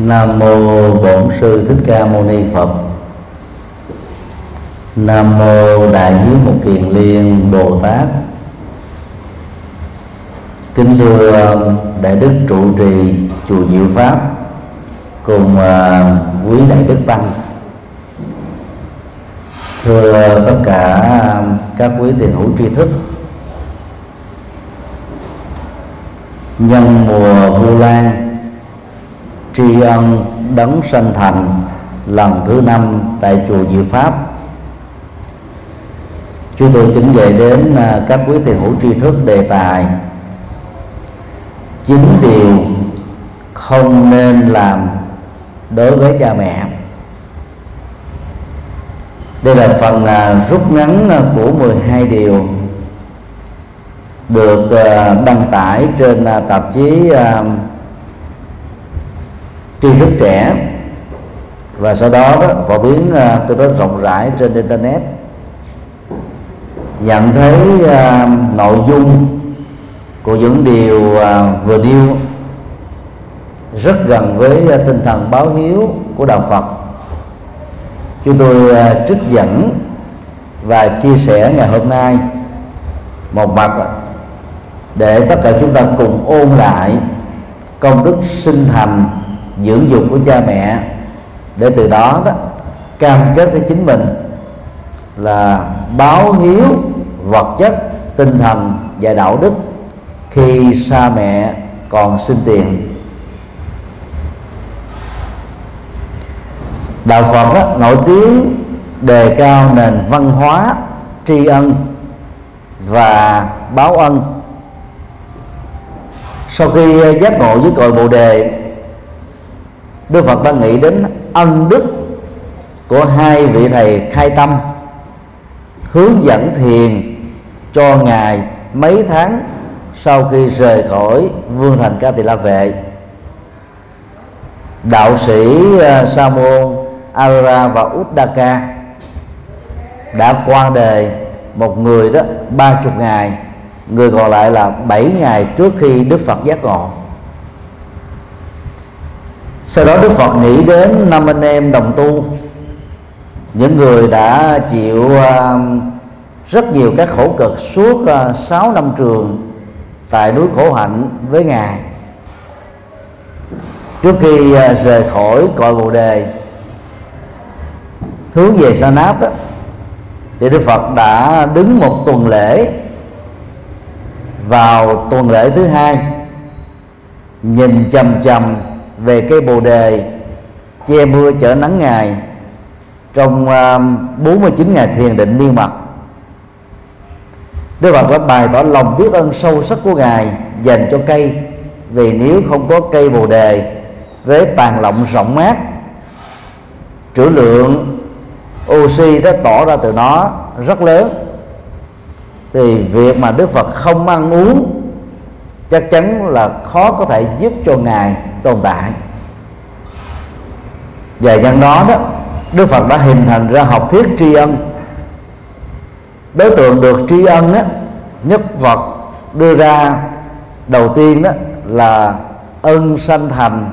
Nam mô Bổn sư Thích Ca Mâu Ni Phật. Nam mô Đại Hiếu Một Kiền Liên Bồ Tát. Kính thưa um, Đại đức trụ trì, chùa Diệu Pháp, cùng uh, quý đại đức tăng. Thưa uh, tất cả um, các quý tiền hữu tri thức, nhân mùa vu lan tri ân đấng sanh thành, lần thứ năm tại chùa Diệu Pháp. Chúng tôi kính về đến à, các quý tiền hữu tri thức đề tài. Chín điều không nên làm đối với cha mẹ. Đây là phần à, rút ngắn à, của 12 điều được đăng tải trên tạp chí tri thức trẻ và sau đó, đó phổ biến uh, tương đó rộng rãi trên internet nhận thấy uh, nội dung của những điều uh, vừa nêu rất gần với uh, tinh thần báo hiếu của đạo Phật. Chúng tôi uh, trích dẫn và chia sẻ ngày hôm nay một mặt để tất cả chúng ta cùng ôn lại công đức sinh thành dưỡng dục của cha mẹ để từ đó đó cam kết với chính mình là báo hiếu vật chất tinh thần và đạo đức khi xa mẹ còn xin tiền. Đạo phật đó, nổi tiếng đề cao nền văn hóa tri ân và báo ân. Sau khi giác ngộ với cội bồ đề Đức Phật đã nghĩ đến ân đức của hai vị thầy khai tâm, hướng dẫn thiền cho ngài mấy tháng sau khi rời khỏi vương thành ca tỳ la vệ. Đạo sĩ ờ, sa môn, arara và uddaka đã qua đời một người đó ba chục ngày, người còn lại là bảy ngày trước khi đức phật giác ngộ sau đó đức phật nghĩ đến năm anh em đồng tu. Những người đã chịu à, rất nhiều các khổ cực suốt à, 6 năm trường tại núi khổ hạnh với ngài. Trước khi à, rời khỏi cội bồ đề hướng về sa nát đó, thì đức phật đã đứng một tuần lễ vào tuần lễ thứ hai nhìn chầm chầm về cây bồ đề che mưa chở nắng ngày trong à, 49 ngày thiền định miên mật. Đức Phật đã bày tỏ lòng biết ơn sâu sắc của Ngài, dành cho cây. Vì nếu không có cây bồ đề với tàn lọng rộng mát. Trữ lượng oxy đã tỏ ra từ nó rất lớn. Thì việc mà Đức Phật không ăn uống chắc chắn là khó có thể giúp cho ngài tồn tại. Và nhân đó đó Đức Phật đã hình thành ra học thuyết tri ân. Đối tượng được tri ân đó, nhất vật đưa ra đầu tiên đó là ân sanh thành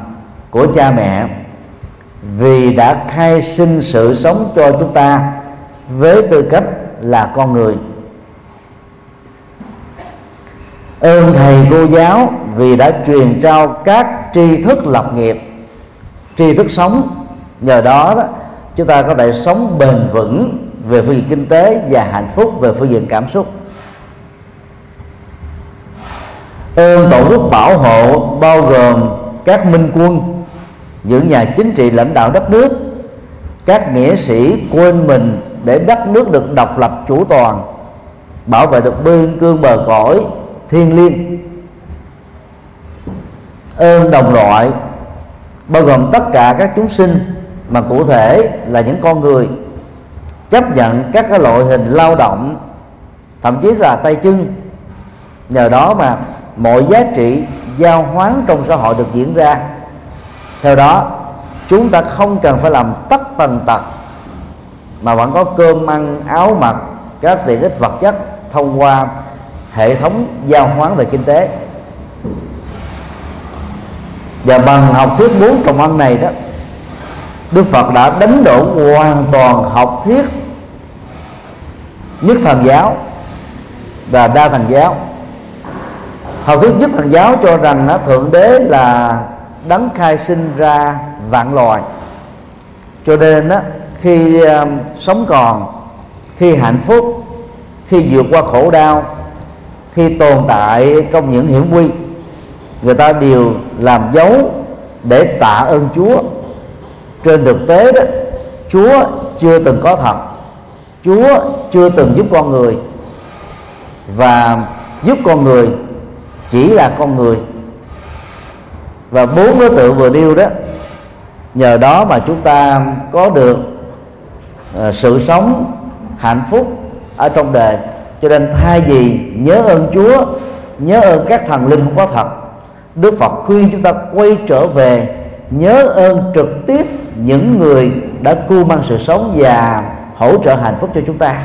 của cha mẹ. Vì đã khai sinh sự sống cho chúng ta với tư cách là con người. Ơn thầy cô giáo vì đã truyền trao các tri thức lập nghiệp tri thức sống. Nhờ đó, đó chúng ta có thể sống bền vững về phương diện kinh tế và hạnh phúc về phương diện cảm xúc. Ơn tổ quốc bảo hộ bao gồm các minh quân những nhà chính trị lãnh đạo đất nước các nghĩa sĩ quên mình để đất nước được độc lập chủ toàn bảo vệ được biên cương bờ cõi thiên liêng ơn đồng loại, bao gồm tất cả các chúng sinh, mà cụ thể là những con người. Chấp nhận các cái loại hình lao động, thậm chí là tay chân. Nhờ đó mà mọi giá trị giao hoán trong xã hội được diễn ra. Theo đó, chúng ta không cần phải làm tất tần tật, mà vẫn có cơm ăn, áo mặc, các tiện ích vật chất thông qua hệ thống giao hoán về kinh tế và bằng học thuyết bốn trọng ân này đó Đức Phật đã đánh đổ hoàn toàn học thuyết nhất thần giáo và đa thần giáo. Học thuyết nhất thần giáo cho rằng đó, thượng đế là đấng khai sinh ra vạn loài. Cho nên đó, khi um, sống còn khi hạnh phúc khi vượt qua khổ đau khi tồn tại trong những hiểm nguy người ta đều làm dấu để tạ ơn Chúa. Trên thực tế đó Chúa chưa từng có thật. Chúa chưa từng giúp con người. Và giúp con người chỉ là con người. Và bốn đối tượng vừa nêu đó nhờ đó mà chúng ta có được uh, sự sống hạnh phúc ở trong đời. Cho nên thay vì nhớ ơn Chúa nhớ ơn các thần linh không có thật Đức Phật khuyên chúng ta quay trở về nhớ ơn trực tiếp những người đã cưu mang sự sống và hỗ trợ hạnh phúc cho chúng ta.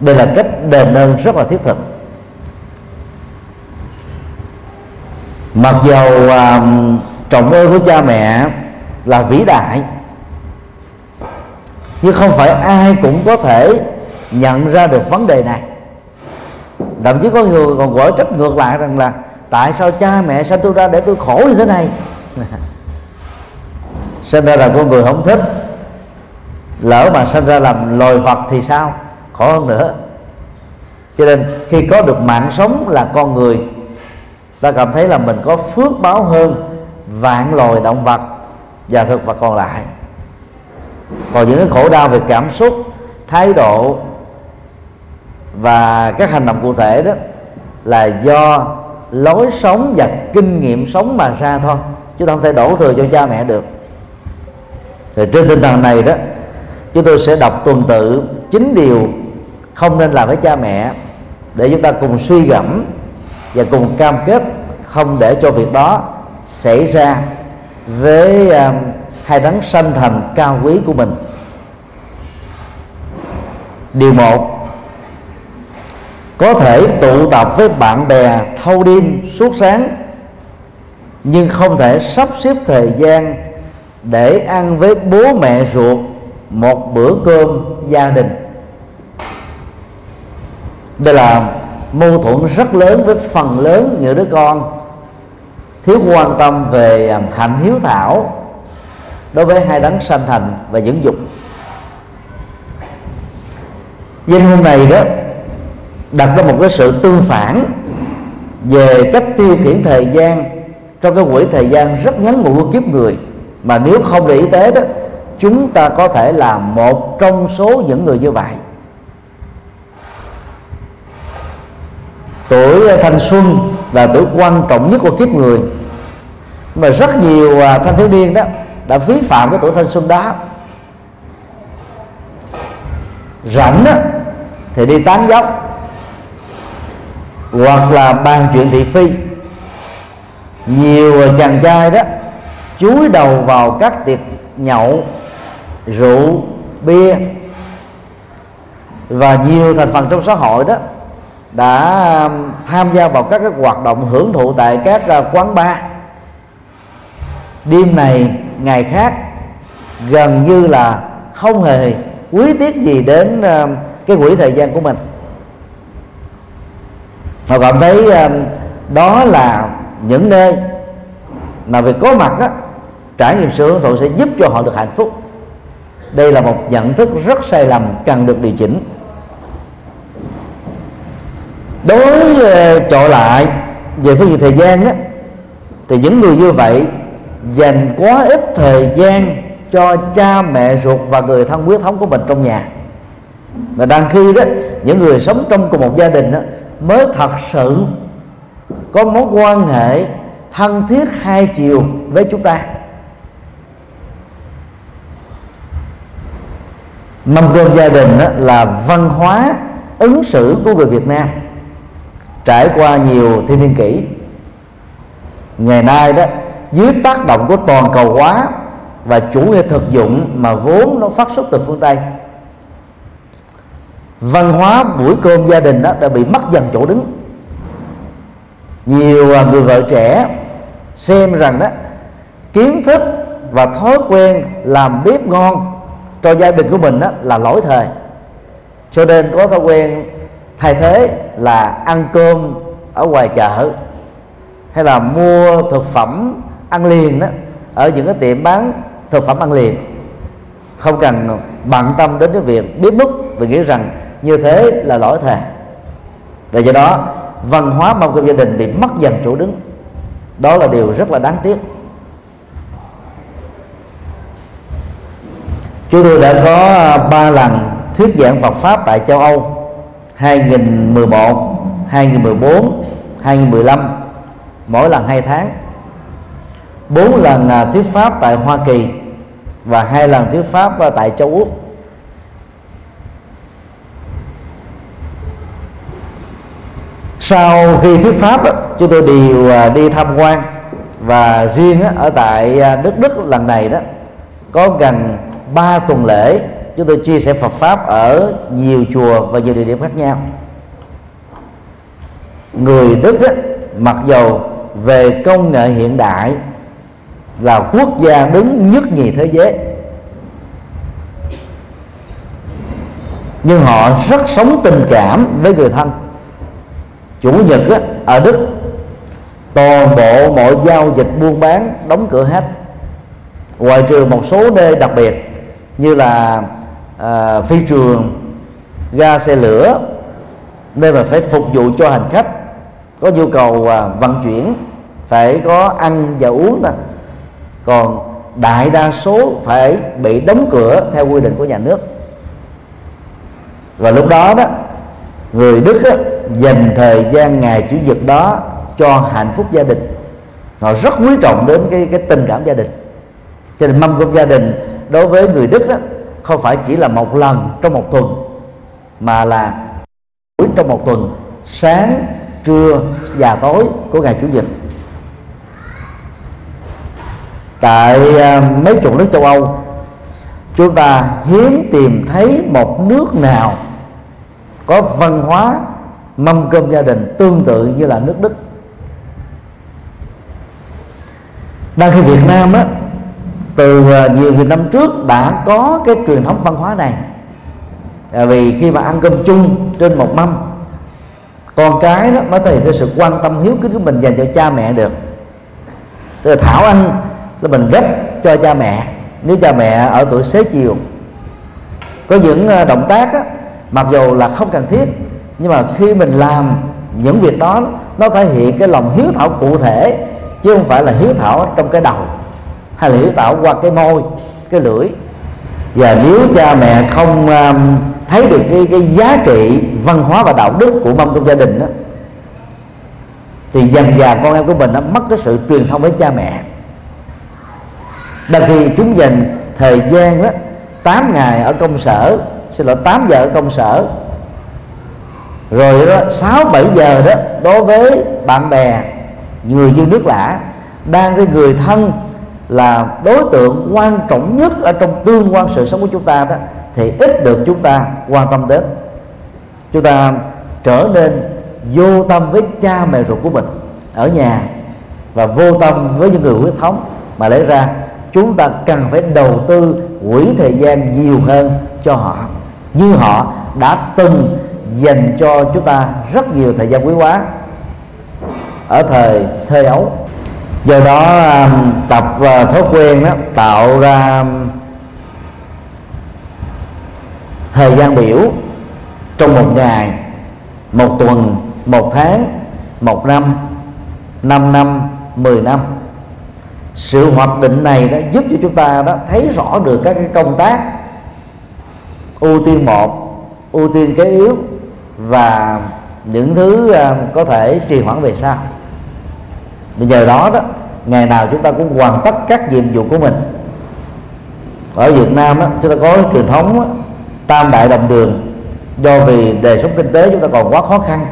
Đây là cách đền ơn rất là thiết thực. Mặc dầu um, trọng ơn của cha mẹ là vĩ đại nhưng không phải ai cũng có thể nhận ra được vấn đề này. Thậm chí có người còn gọi trách ngược lại rằng là tại sao cha mẹ sanh tôi ra để tôi khổ như thế này? Sinh ra là con người không thích. Lỡ mà sinh ra làm loài vật thì sao? Khổ hơn nữa. Cho nên khi có được mạng sống là con người, ta cảm thấy là mình có phước báo hơn vạn loài động vật và thực vật còn lại. Còn những cái khổ đau về cảm xúc, thái độ và các hành động cụ thể đó là do lối sống và kinh nghiệm sống mà ra thôi chứ không thể đổ thừa cho cha mẹ được. Thì trên tinh thần này đó chúng tôi sẽ đọc tuần tự chín điều không nên làm với cha mẹ để chúng ta cùng suy gẫm và cùng cam kết không để cho việc đó xảy ra với um, hai đấng sanh thành cao quý của mình. Điều một có thể tụ tập với bạn bè, thâu đêm, suốt sáng. Nhưng không thể sắp xếp thời gian để ăn với bố mẹ ruột một bữa cơm gia đình. Đây là mâu thuẫn rất lớn với phần lớn những đứa con thiếu quan tâm về à, hạnh hiếu thảo đối với hai đấng sanh thành và dưỡng dục. Danh hôm này đó đặt ra một cái sự tương phản về cách tiêu khiển thời gian. Trong cái quỹ thời gian rất ngắn ngủi của kiếp người mà nếu không để ý tế đó chúng ta có thể là một trong số những người như vậy. Tuổi thanh xuân là tuổi quan trọng nhất của kiếp người. Mà rất nhiều à, thanh thiếu niên đó đã vi phạm cái tuổi thanh xuân đó. Rảnh đó, thì đi tán dốc hoặc là bàn chuyện thị phi. Nhiều chàng trai đó chúi đầu vào các tiệc nhậu, rượu, bia. Và nhiều thành phần trong xã hội đó đã um, tham gia vào các cái hoạt động hưởng thụ tại các uh, quán bar. Đêm này, ngày khác, gần như là không hề quý tiếc gì đến um, cái quỹ thời gian của mình họ cảm thấy um, đó là những nơi mà việc có mặt á, trải nghiệm sự hưởng thụ sẽ giúp cho họ được hạnh phúc. Đây là một nhận thức rất sai lầm cần được điều chỉnh. Đối trọ uh, lại về phương diện thời gian á, thì những người như vậy dành quá ít thời gian cho cha mẹ ruột và người thân huyết thống của mình trong nhà. Và đang khi đó những người sống trong cùng một gia đình đó, mới thật sự có mối quan hệ thân thiết hai chiều với chúng ta. Mâm cơm gia đình đó là văn hóa ứng xử của người Việt Nam. Trải qua nhiều thiên niên kỷ, ngày nay đó, dưới tác động của toàn cầu hóa và chủ nghĩa thực dụng mà vốn nó phát xuất từ phương Tây văn hóa buổi cơm gia đình đó đã bị mất dần chỗ đứng. Nhiều à, người vợ trẻ xem rằng đó kiến thức và thói quen làm bếp ngon cho gia đình của mình đó là lỗi thời. Cho nên có thói quen thay thế là ăn cơm ở ngoài chợ hay là mua thực phẩm ăn liền đó ở những cái tiệm bán thực phẩm ăn liền. Không cần bận tâm đến cái việc bếp nút vì nghĩ rằng như thế là lỗi thề. Và do đó, văn hóa mong cơm gia đình bị mất dần chỗ đứng. Đó là điều rất là đáng tiếc. Chúng tôi đã có à, ba lần thuyết giảng Phật pháp tại châu Âu 2011 2014 2015 mỗi lần hai tháng. Bốn lần à, thuyết pháp tại Hoa Kỳ và hai lần thuyết pháp à, tại châu Úc. Sau khi thuyết pháp chúng tôi đều à, đi tham quan. Và riêng ở tại à, nước Đức lần này đó có gần 3 tuần lễ chúng tôi chia sẻ Phật pháp ở nhiều chùa và nhiều địa điểm khác nhau. Người Đức á, mặc dầu về công nghệ hiện đại là quốc gia đứng nhất nhì thế giới nhưng họ rất sống tình cảm với người thân chủ nhật á, ở Đức toàn bộ mọi giao dịch buôn bán đóng cửa hết. Ngoài trừ một số nơi đặc biệt như là à, phi trường ga xe lửa nơi mà phải phục vụ cho hành khách có nhu cầu à, vận chuyển phải có ăn và uống nè. Còn đại đa số phải bị đóng cửa theo quy định của nhà nước. Và lúc đó đó người đức á, dành thời gian ngày chủ nhật đó cho hạnh phúc gia đình. Họ rất quý trọng đến cái cái tình cảm gia đình. Cho nên mâm cơm gia đình đối với người đức đó không phải chỉ là một lần trong một tuần, mà là buổi trong một tuần, sáng, trưa và tối của ngày chủ nhật. Tại à, mấy chục nước châu âu, chúng ta hiếm tìm thấy một nước nào có văn hóa mâm cơm gia đình tương tự như là nước đức. Đang khi việt nam á từ nhiều nhiều nghìn năm trước đã có cái truyền thống văn hóa này. À, vì khi mà ăn cơm chung trên một mâm con cái đó mới thể hiện cái sự quan tâm hiếu kính của mình dành cho cha mẹ được. Tức là thảo ăn là mình gấp cho cha mẹ nếu cha mẹ ở tuổi xế chiều. Có những ờ, động tác á, mặc dù là không cần thiết nhưng mà khi mình làm những việc đó nó thể hiện cái lòng hiếu thảo cụ thể chứ không phải là hiếu thảo trong cái đầu hay là hiếu thảo qua cái môi cái lưỡi. Và nếu cha mẹ không um, thấy được cái, cái giá trị văn hóa và đạo đức của mâm trong gia đình đó thì dần dà con em của mình nó mất cái sự truyền thông với cha mẹ. Đôi khi chúng dành thời gian đó 8 ngày ở công sở xin lỗi 8 giờ ở công sở rồi đó 6 7 giờ đó, đối với bạn bè, người dân nước lạ đang với người thân là đối tượng quan trọng nhất ở trong tương quan sự sống của chúng ta đó, thì ít được chúng ta quan tâm đến. Chúng ta trở nên vô tâm với cha mẹ ruột của mình ở nhà và vô tâm với những người huyết thống. Mà lẽ ra, chúng ta cần phải đầu tư quỹ thời gian nhiều hơn cho họ, như họ đã từng dành cho chúng ta rất nhiều thời gian quý hóa ở thời thơ ấu. Do đó um, tập ờ, thói quen đó tạo ra um, thời gian biểu trong một ngày, một tuần, một tháng, một năm năm năm, mười năm. Sự hoạch định này đã giúp cho chúng ta đó thấy rõ được các cái công tác. Ưu tiên một, ưu tiên cái yếu và những thứ ờ, có thể trì hoãn về sau. Bây giờ đó đó ngày nào chúng ta cũng hoàn tất các nhiệm vụ của mình. Ở Việt Nam đó, chúng ta có truyền thống đó, tam đại đồng đường. Do vì đời sống kinh tế chúng ta còn quá khó khăn.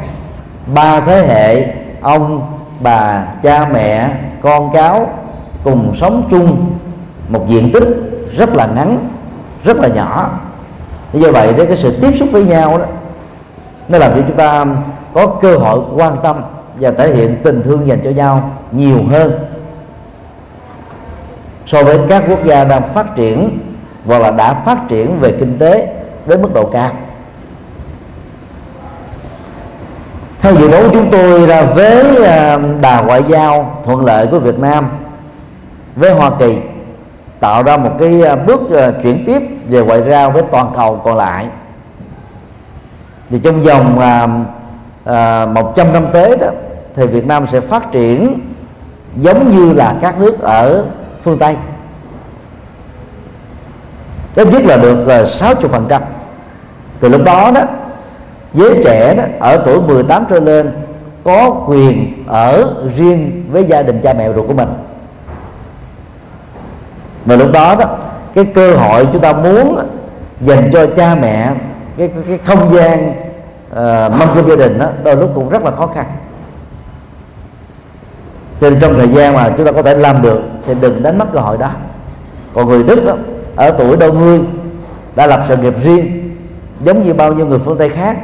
Ba thế hệ ông bà cha mẹ con cháu cùng sống chung một diện tích rất là ngắn rất là nhỏ. Như vậy đấy cái sự tiếp xúc với nhau đó nó làm cho chúng ta có cơ hội quan tâm và thể hiện tình thương dành cho nhau nhiều hơn. So với các quốc gia đang phát triển hoặc là đã phát triển về kinh tế đến mức độ cao. Theo dự đoán của chúng tôi là với à, đà ngoại giao thuận lợi của Việt Nam, với Hoa Kỳ tạo ra một cái à, bước à, chuyển tiếp về ngoại giao với toàn cầu còn lại thì trong vòng à, à 100 năm tới đó thì Việt Nam sẽ phát triển giống như là các nước ở phương Tây. Ít nhất là được à, 60 phần trăm. Từ lúc đó đó giới trẻ đó ở tuổi 18 trở lên có quyền ở riêng với gia đình cha mẹ ruột của mình. Và lúc đó đó cái cơ hội chúng ta muốn dành cho cha mẹ cái cái, cái không gian ờ, uh, cơm gia đình đó đôi lúc cũng rất là khó khăn. Cho nên trong thời gian mà chúng ta có thể làm được thì đừng đánh mất cơ hội đó. Còn người đức đó, ở tuổi đôi mươi đã lập sự nghiệp riêng giống như bao nhiêu người phương tây khác.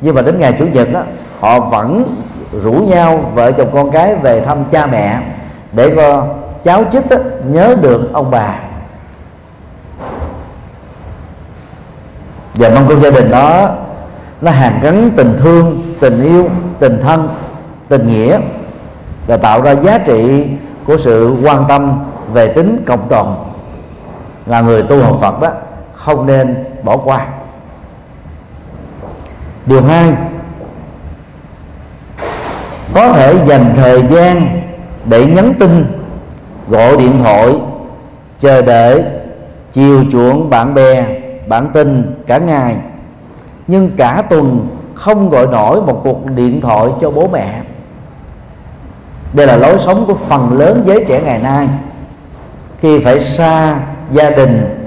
Nhưng mà đến ngày chủ nhật đó, họ vẫn rủ nhau vợ chồng con cái về thăm cha mẹ để cho cháu chích đó, nhớ được ông bà. Và mong con gia đình đó, nó hàn gắn tình thương, tình yêu, tình thân, tình nghĩa và tạo ra giá trị của sự quan tâm về tính cộng đồng. Là người tu học Phật đó, không nên bỏ qua. Điều hai, có thể dành thời gian để nhắn tin, gọi điện thoại, chờ đợi, chiều chuộng bạn bè bạn tình cả ngày. Nhưng cả tuần không gọi nổi một cuộc điện thoại cho bố mẹ. Đây là lối sống của phần lớn giới trẻ ngày nay. Khi phải xa gia đình,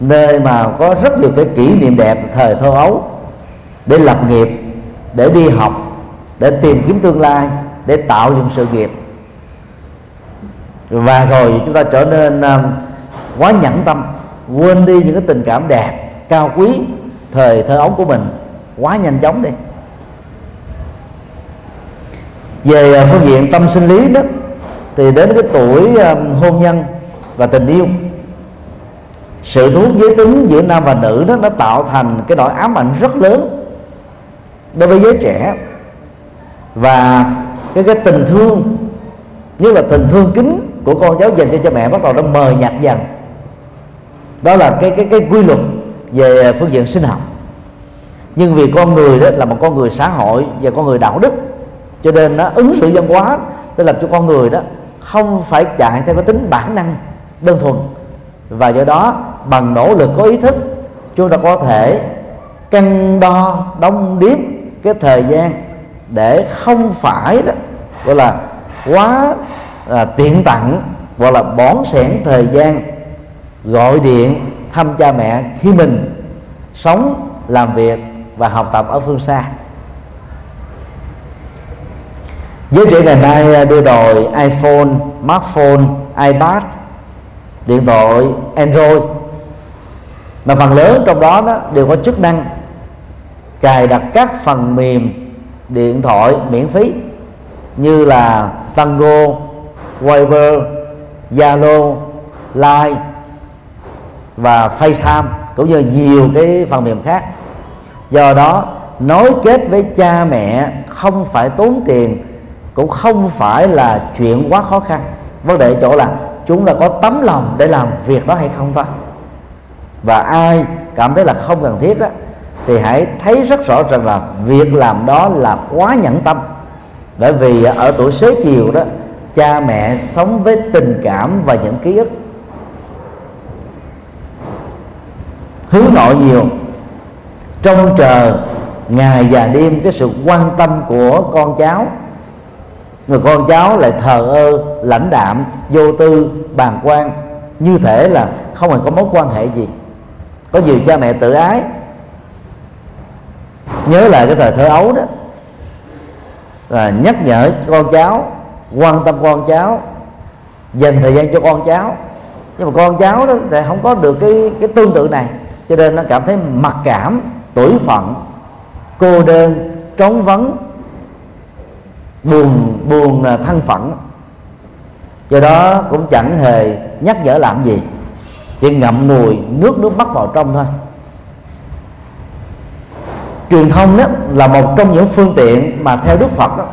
nơi mà có rất nhiều cái kỷ niệm đẹp, thời thơ ấu, để lập nghiệp, để đi học, để tìm kiếm tương lai, để tạo dựng sự nghiệp. Và rồi chúng ta trở nên à, quá nhẫn tâm quên đi những cái tình cảm đẹp, cao quý, thời thơ ấu của mình. Quá nhanh chóng đi. Về à, phương diện tâm sinh lý đó, thì đến cái tuổi à, hôn nhân và tình yêu, sự thu hút giới tính giữa nam và nữ đó nó tạo thành cái nỗi ám ảnh rất lớn đối với giới trẻ. Và cái cái tình thương như là tình thương kính của con cháu dành cho cha mẹ bắt đầu nó mờ nhạt dần đó là cái cái cái quy luật về phương diện sinh học. Nhưng vì con người đó là một con người xã hội và con người đạo đức cho nên nó ứng xử văn hóa để làm cho con người đó không phải chạy theo cái tính bản năng đơn thuần. Và do đó bằng nỗ lực có ý thức chúng ta có thể cân đo đong điếm cái thời gian để không phải đó gọi là quá à, tiện tặng hoặc là bón sẻn thời gian gọi điện thăm cha mẹ khi mình sống làm việc và học tập ở phương xa. Giới trẻ ngày nay đưa đòi iPhone, smartphone, iPad, điện thoại Android. Mà phần lớn trong đó, đó đều có chức năng cài đặt các phần mềm điện thoại miễn phí như là Tango, Viber, Zalo, Line và FaceTime cũng như nhiều cái phần mềm khác. Do đó nối kết với cha mẹ không phải tốn tiền cũng không phải là chuyện quá khó khăn. Vấn đề chỗ là chúng ta có tấm lòng để làm việc đó hay không thôi. Và ai cảm thấy là không cần thiết á, thì hãy thấy rất rõ rằng là việc làm đó là quá nhẫn tâm bởi vì ở tuổi xế chiều đó cha mẹ sống với tình cảm và những ký ức hướng nội nhiều. Trông chờ ngày và đêm cái sự quan tâm của con cháu. Người con cháu lại thờ ơ, lãnh đạm, vô tư, bàng quan. Như thể là không hề có mối quan hệ gì. Có nhiều cha mẹ tự ái. Nhớ lại cái thời thơ ấu đó. Là nhắc nhở con cháu, quan tâm con cháu, dành thời gian cho con cháu. Nhưng mà con cháu đó thì không có được cái cái tương tự này cho nên nó cảm thấy mặc cảm tuổi phận cô đơn trống vắng buồn buồn thân phận. Do đó cũng chẳng hề nhắc nhở làm gì chỉ ngậm ngùi nước nước mắt vào trong thôi. Truyền thông đó là một trong những phương tiện mà theo Đức Phật đó,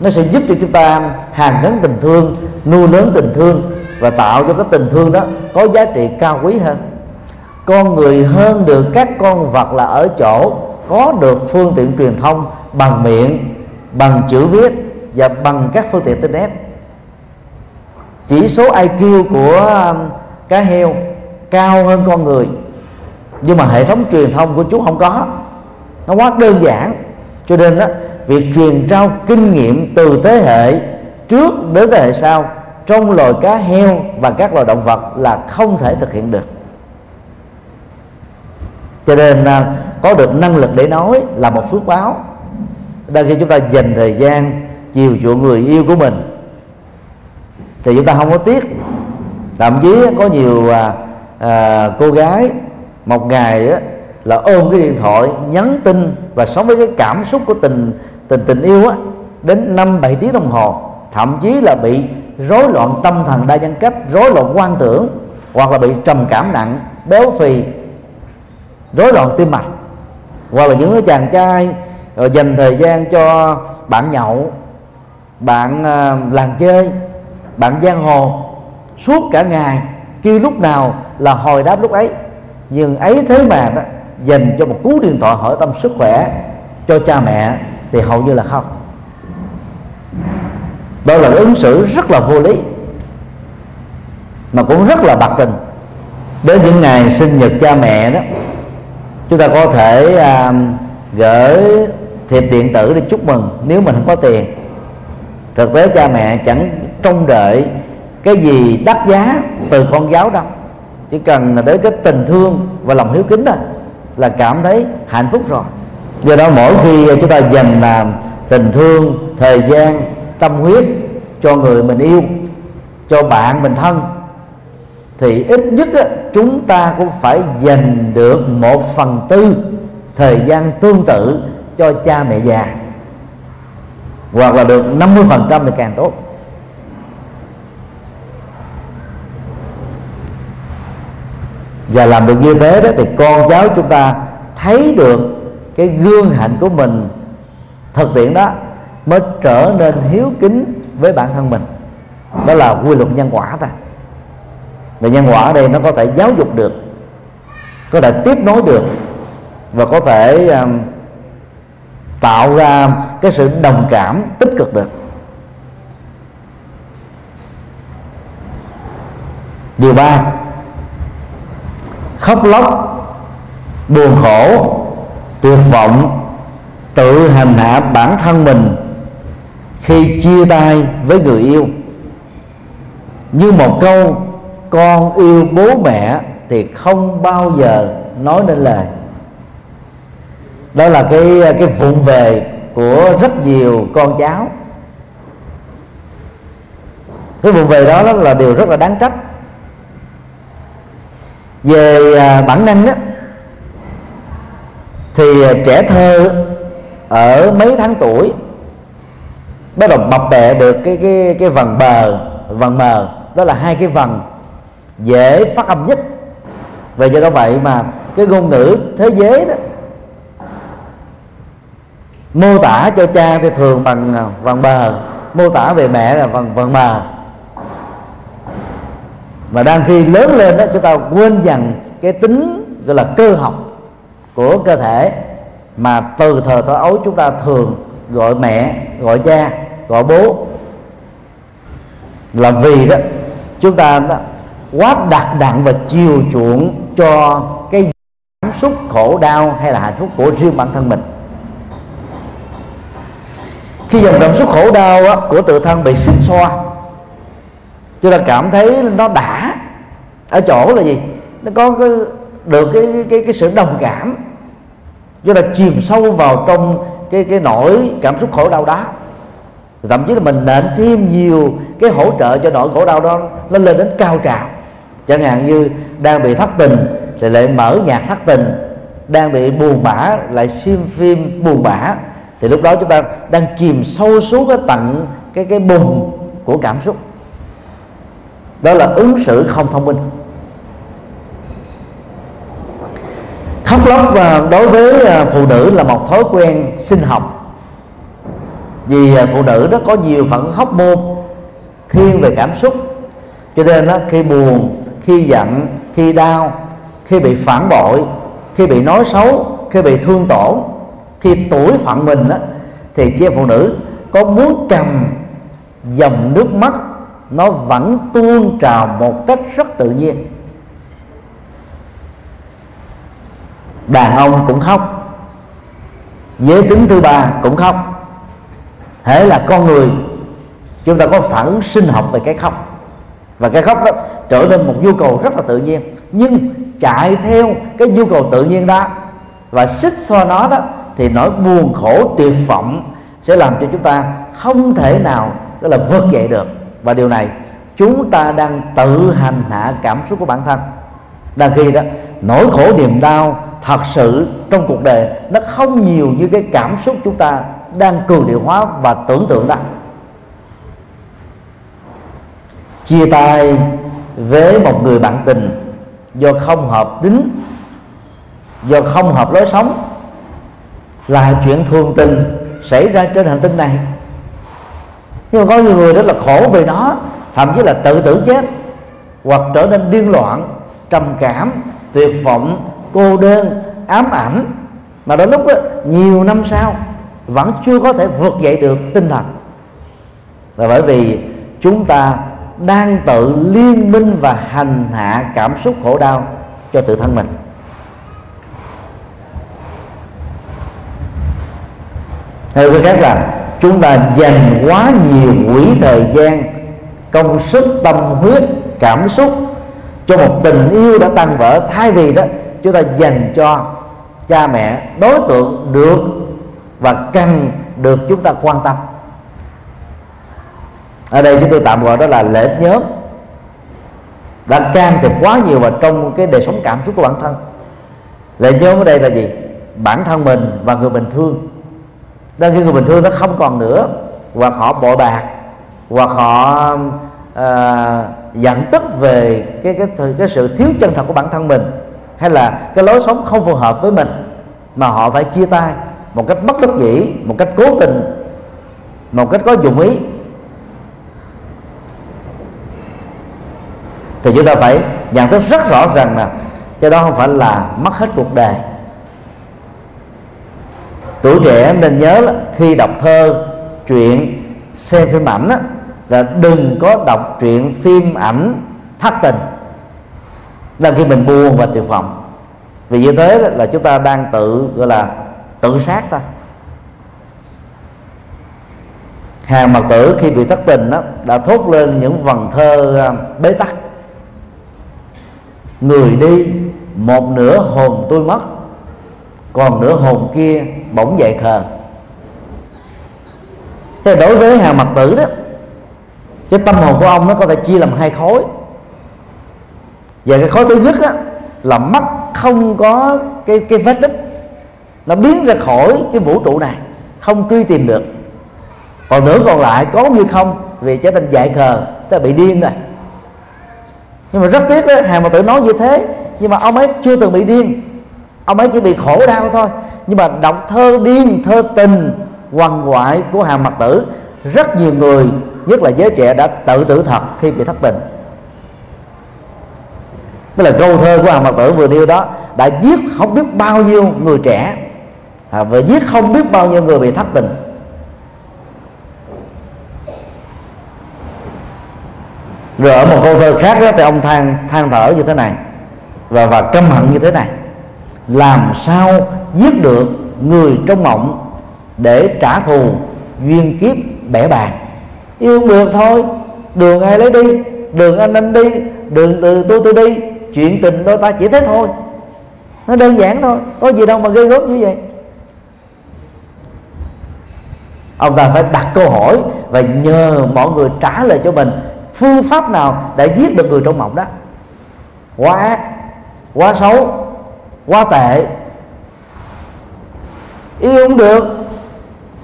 nó sẽ giúp cho chúng ta hàn gắn tình thương nuôi lớn tình thương và tạo cho cái tình thương đó có giá trị cao quý hơn con người hơn được các con vật là ở chỗ có được phương tiện truyền thông bằng miệng, bằng chữ viết và bằng các phương tiện internet. Chỉ số IQ của um, cá heo cao hơn con người, nhưng mà hệ thống truyền thông của chú không có. Nó quá đơn giản. Cho nên đó việc truyền trao kinh nghiệm từ thế hệ trước đến thế hệ sau trong loài cá heo và các loài động vật là không thể thực hiện được cho nên à, có được năng lực để nói là một phước báo. Đang khi chúng ta dành thời gian chiều chuộng người yêu của mình thì chúng ta không có tiếc. Thậm chí có nhiều à, à, cô gái một ngày á, là ôm cái điện thoại nhắn tin và sống với cái cảm xúc của tình tình tình yêu á đến năm bảy tiếng đồng hồ. Thậm chí là bị rối loạn tâm thần đa nhân cách rối loạn quan tưởng hoặc là bị trầm cảm nặng béo phì rối loạn tim mạch hoặc là những cái chàng trai rồi dành thời gian cho bạn nhậu bạn ờ, uh, làng chơi bạn giang hồ suốt cả ngày kêu lúc nào là hồi đáp lúc ấy. Nhưng ấy thế mà đó dành cho một cú điện thoại hỏi tâm sức khỏe cho cha mẹ thì hầu như là không. Đó là ứng xử rất là vô lý mà cũng rất là bạc tình. Đến những ngày sinh nhật cha mẹ đó chúng ta có thể à, gửi thiệp điện tử để chúc mừng nếu mình không có tiền. Thực tế cha mẹ chẳng trông đợi cái gì đắt giá từ con giáo đâu. Chỉ cần tới cái tình thương và lòng hiếu kính đó là cảm thấy hạnh phúc rồi. Do đó mỗi khi chúng ta dành làm tình thương thời gian tâm huyết cho người mình yêu cho bạn mình thân thì ít nhất á, chúng ta cũng phải dành được một phần tư thời gian tương tự cho cha mẹ già. Hoặc là được 50% thì càng tốt. Và làm được như thế đó thì con cháu chúng ta thấy được cái gương hạnh của mình thực tiễn đó mới trở nên hiếu kính với bản thân mình. Đó là quy luật nhân quả ta và nhân quả ở đây nó có thể giáo dục được có thể tiếp nối được và có thể um, tạo ra cái sự đồng cảm tích cực được. Điều ba khóc lóc buồn khổ tuyệt vọng tự hành hạ bản thân mình khi chia tay với người yêu. Như một câu con yêu bố mẹ thì không bao giờ nói nên lời. Đó là cái cái vụng về của rất nhiều con cháu. Cái vụng về đó, đó là điều rất là đáng trách. Về à, bản năng đó thì trẻ thơ ở mấy tháng tuổi bắt đầu bập bẹ được cái cái cái vần bờ vần mờ. Đó là hai cái vần dễ phát âm nhất và do đó vậy mà cái ngôn ngữ thế giới đó mô tả cho cha thì thường bằng bằng bờ mô tả về mẹ là bằng bằng bờ. và đang khi lớn lên đó chúng ta quên dần cái tính gọi là cơ học của cơ thể mà từ thời thơ ấu chúng ta thường gọi mẹ gọi cha gọi bố là vì đó chúng ta đó, quá đặt đặn và chiều chuộng cho cái cảm xúc khổ đau hay là hạnh phúc của riêng bản thân mình. Khi dòng cảm xúc khổ đau á, của tự thân bị xích xoa chúng ta cảm thấy nó đã. Ở chỗ là gì? Nó có cái, được cái cái cái sự đồng cảm. Chúng ta chìm sâu vào trong cái cái nỗi cảm xúc khổ đau đó. Thậm chí là mình nện thêm nhiều cái hỗ trợ cho nỗi khổ đau đó nó lên đến cao trào chẳng hạn như đang bị thất tình thì lại mở nhạc thất tình đang bị buồn bã lại xem phim buồn bã thì lúc đó chúng ta đang chìm sâu xuống cái tận cái cái bùn của cảm xúc. Đó là ứng xử không thông minh. Khóc lóc à, đối với à, phụ nữ là một thói quen sinh học. Vì à, phụ nữ đó có nhiều phần hóc môn thiên về cảm xúc. Cho nên đó, khi buồn khi giận khi đau khi bị phản bội khi bị nói xấu khi bị thương tổn khi tuổi phận mình đó, thì chị phụ nữ có muốn cầm dòng nước mắt nó vẫn tuôn trào một cách rất tự nhiên. Đàn ông cũng khóc giới tính thứ ba cũng khóc. Thế là con người chúng ta có phản ứng sinh học về cái khóc và cái khóc đó trở nên một nhu cầu rất là tự nhiên. Nhưng chạy theo cái nhu cầu tự nhiên đó và xích so nó đó, thì nỗi buồn khổ tuyệt vọng sẽ làm cho chúng ta không thể nào, đó là vượt dậy được. Và điều này chúng ta đang tự hành hạ cảm xúc của bản thân. Đang khi đó, nỗi khổ niềm đau thật sự trong cuộc đời nó không nhiều như cái cảm xúc chúng ta đang cường điệu hóa và tưởng tượng đó. Chia tay với một người bạn tình do không hợp tính do không hợp lối sống là chuyện thường tình xảy ra trên hành tinh này. Nhưng mà có nhiều người rất là khổ vì nó thậm chí là tự tử chết hoặc trở nên điên loạn trầm cảm tuyệt vọng cô đơn ám ảnh. Mà đến lúc đó, nhiều năm sau vẫn chưa có thể vượt dậy được tinh thần. Là bởi vì chúng ta đang tự liên minh và hành hạ cảm xúc khổ đau cho tự thân mình. Theo cái khác là chúng ta dành quá nhiều quỹ thời gian, công sức, tâm huyết, cảm xúc cho một tình yêu đã tan vỡ. Thay vì đó, chúng ta dành cho cha mẹ, đối tượng được và cần được chúng ta quan tâm ở đây chúng tôi tạm gọi đó là lễ nhóm. Đã can thiệp quá nhiều vào trong cái đời sống cảm xúc của bản thân. Lễ nhóm ở đây là gì? Bản thân mình và người bình thường. Đang khi người bình thường nó không còn nữa. Hoặc họ bội bạc. Hoặc họ à, giận tức về cái cái cái sự thiếu chân thật của bản thân mình. Hay là cái lối sống không phù hợp với mình. Mà họ phải chia tay. Một cách bất đắc dĩ một cách cố tình. Một cách có dụng ý. Thì chúng ta phải nhận thức rất rõ rằng là cái đó không phải là mất hết cuộc đời. Tuổi trẻ nên nhớ là khi đọc thơ truyện xem phim ảnh đó, là đừng có đọc truyện phim ảnh thất tình. Là khi mình buồn và tuyệt vọng vì như thế là chúng ta đang tự gọi là tự sát ta. Hàng mặt tử khi bị thất tình đó, đã thốt lên những vần thơ à, bế tắc người đi một nửa hồn tôi mất còn nửa hồn kia bỗng dậy khờ. Thế đối với hàng mặt tử đó cái tâm hồn của ông nó có thể chia làm hai khối. Và cái khối thứ nhất á, là mắt không có cái cái vết tích nó biến ra khỏi cái vũ trụ này không truy tìm được. Còn nửa còn lại có như không vì trở thành dại khờ ta bị điên rồi nhưng mà rất tiếc đó, hàng mà tự nói như thế nhưng mà ông ấy chưa từng bị điên. Ông ấy chỉ bị khổ đau thôi. Nhưng mà đọc thơ điên thơ tình quằn quại của hàng mặt tử rất nhiều người nhất là giới trẻ đã tự tử thật khi bị thất tình. Tức là câu thơ của hàng mặt tử vừa nêu đó đã giết không biết bao nhiêu người trẻ. À, và giết không biết bao nhiêu người bị thất tình. Rồi ở một câu thơ khác đó thì ông than than thở như thế này, và và căm hận như thế này. Làm sao giết được người trong mộng để trả thù duyên kiếp bẻ bàn yêu được thôi, đường ai lấy đi? Đường anh anh đi, đường từ tôi tôi đi. Chuyện tình đôi ta chỉ thế thôi. Nó đơn giản thôi, có gì đâu mà gây gớm như vậy. Ông ta phải đặt câu hỏi và nhờ mọi người trả lời cho mình phương pháp nào để giết được người trong mộng đó? Quá ác quá xấu quá tệ. Yêu không được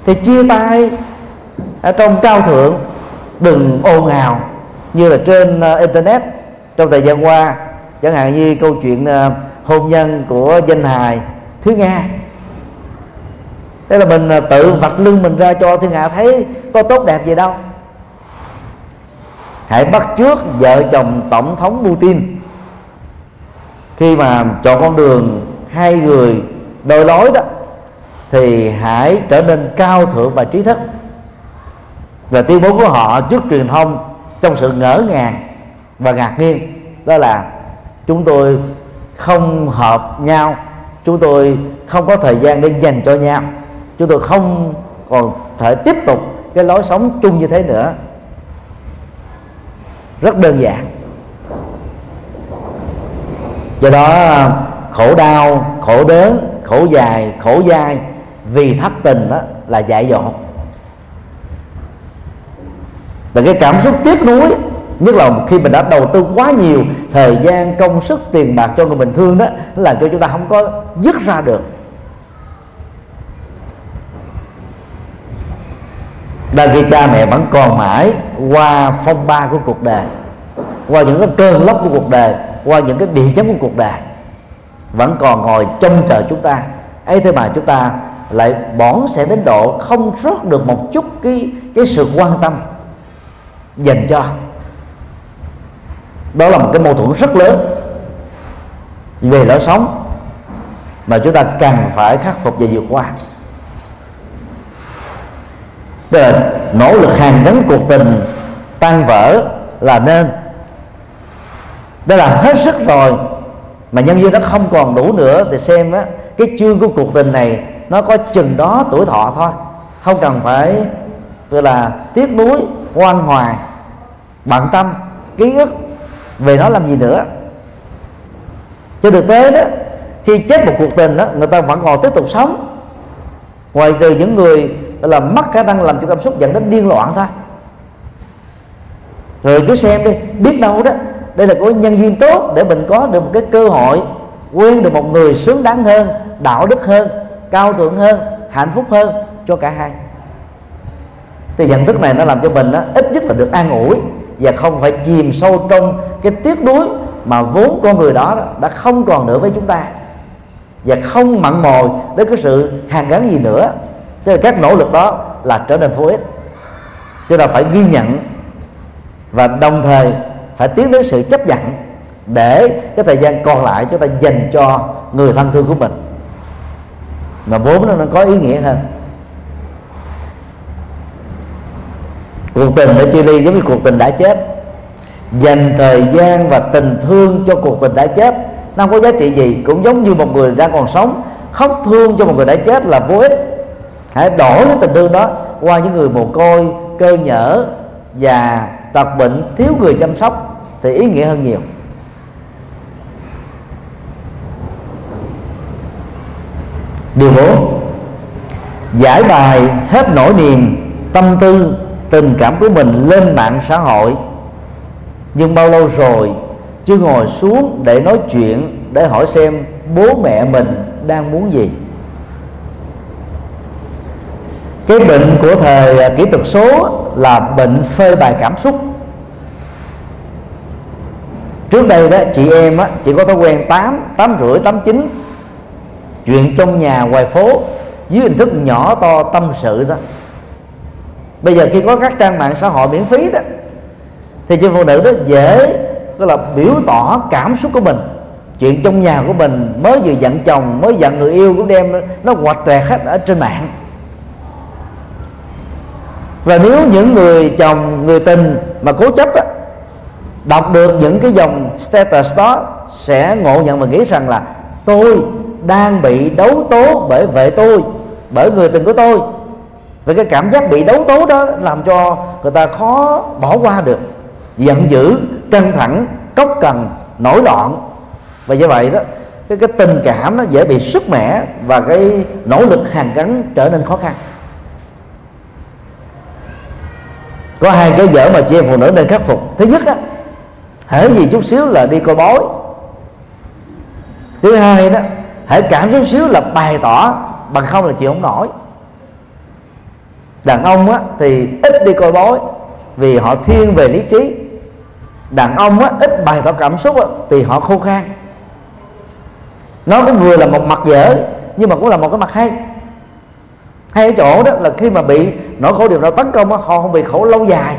thì chia tay ở trong cao thượng đừng ồn ào như là trên uh, internet trong thời gian qua. Chẳng hạn như câu chuyện uh, hôn nhân của danh hài Thúy Nga. Thế là mình uh, tự vạch lưng mình ra cho thiên hạ thấy có tốt đẹp gì đâu hãy bắt trước vợ chồng tổng thống Putin. Khi mà chọn con đường hai người đôi lối đó, thì hãy trở nên cao thượng và trí thức. Và tuyên bố của họ trước truyền thông trong sự ngỡ ngàng và ngạc nhiên, đó là chúng tôi không hợp nhau, chúng tôi không có thời gian để dành cho nhau, chúng tôi không còn thể tiếp tục cái lối sống chung như thế nữa rất đơn giản. Do đó, khổ đau, khổ đớn, khổ dài, khổ dai, vì thất tình đó là dại dột. Và cái cảm xúc tiếc nuối, nhất là khi mình đã đầu tư quá nhiều thời gian, công sức, tiền bạc cho người mình thương đó làm cho chúng ta không có dứt ra được. Đang khi cha mẹ vẫn còn mãi qua phong ba của cuộc đời, qua những cái cơn lốc của cuộc đời, qua những cái địa chấn của cuộc đời, vẫn còn ngồi trông chờ chúng ta. Ấy thế mà chúng ta lại bỏn sẽ đến độ không rót được một chút cái cái sự quan tâm dành cho. Đó là một cái mâu thuẫn rất lớn về lối sống mà chúng ta cần phải khắc phục và vượt qua. Tức là nỗ lực hàn gắn cuộc tình, tan vỡ là nên. Đó là hết sức rồi, mà nhân viên nó không còn đủ nữa thì xem á, cái chương của cuộc tình này nó có chừng đó tuổi thọ thôi. Không cần phải, gọi là, tiếc nuối, oan hoài, bận tâm, ký ức về nó làm gì nữa. Trên thực tế đó, khi chết một cuộc tình đó người ta vẫn còn tiếp tục sống. Ngoài trừ những người là mất khả năng làm cho cảm xúc dẫn đến điên loạn thôi. Rồi cứ xem đi biết đâu đó đây là có nhân viên tốt để mình có được một cái cơ hội quen được một người xứng đáng hơn đạo đức hơn cao thượng hơn hạnh phúc hơn cho cả hai. Thì nhận thức này nó làm cho mình đó, ít nhất là được an ủi và không phải chìm sâu trong cái tiếc nuối mà vốn con người đó đã không còn nữa với chúng ta. Và không mặn mòi đến cái sự hàn gắn gì nữa thế là các nỗ lực đó là trở nên vô ích. Cho nên phải ghi nhận và đồng thời phải tiến đến sự chấp nhận để cái thời gian còn lại chúng ta dành cho người thân thương của mình. Mà vốn nó có ý nghĩa hơn. Cuộc tình đã chia ly giống như cuộc tình đã chết. Dành thời gian và tình thương cho cuộc tình đã chết, nó không có giá trị gì. Cũng giống như một người đang còn sống khóc thương cho một người đã chết là vô ích hãy đổi cái tình thương đó qua những người mồ côi cơ nhở già, tật bệnh thiếu người chăm sóc thì ý nghĩa hơn nhiều. Điều bốn giải bài hết nỗi niềm tâm tư tình cảm của mình lên mạng xã hội. Nhưng bao lâu rồi chưa ngồi xuống để nói chuyện để hỏi xem bố mẹ mình đang muốn gì? Cái bệnh của thời à, kỹ thuật số là bệnh phơi bài cảm xúc. Trước đây đó chị em á, chỉ có thói quen tám tám rưỡi tám chín chuyện trong nhà ngoài phố dưới hình thức nhỏ to tâm sự đó. Bây giờ khi có các trang mạng xã hội miễn phí đó thì chị phụ nữ đó dễ tức là biểu tỏ cảm xúc của mình. Chuyện trong nhà của mình mới vừa giận chồng mới giận người yêu cũng đem nó quạch toẹt hết ở trên mạng và nếu những người chồng người tình mà cố chấp á, đọc được những cái dòng status đó sẽ ngộ nhận và nghĩ rằng là tôi đang bị đấu tố bởi vợ tôi bởi người tình của tôi. Và cái cảm giác bị đấu tố đó làm cho người ta khó bỏ qua được giận dữ căng thẳng cốc cần nổi loạn. Và như vậy đó cái cái tình cảm nó dễ bị sức mẻ và cái nỗ lực hàn gắn trở nên khó khăn. Có hai cái dở mà chị em phụ nữ nên khắc phục. Thứ nhất á hễ gì chút xíu là đi coi bói. Thứ hai đó hãy cảm chút xíu là bày tỏ bằng không là chị không nổi. Đàn ông á, thì ít đi coi bói vì họ thiên về lý trí. Đàn ông á, ít bày tỏ cảm xúc á, vì họ khô khan. Nó cũng vừa là một mặt dở nhưng mà cũng là một cái mặt hay hay ở chỗ đó là khi mà bị nỗi khổ điều đau tấn công đó, họ không bị khổ lâu dài.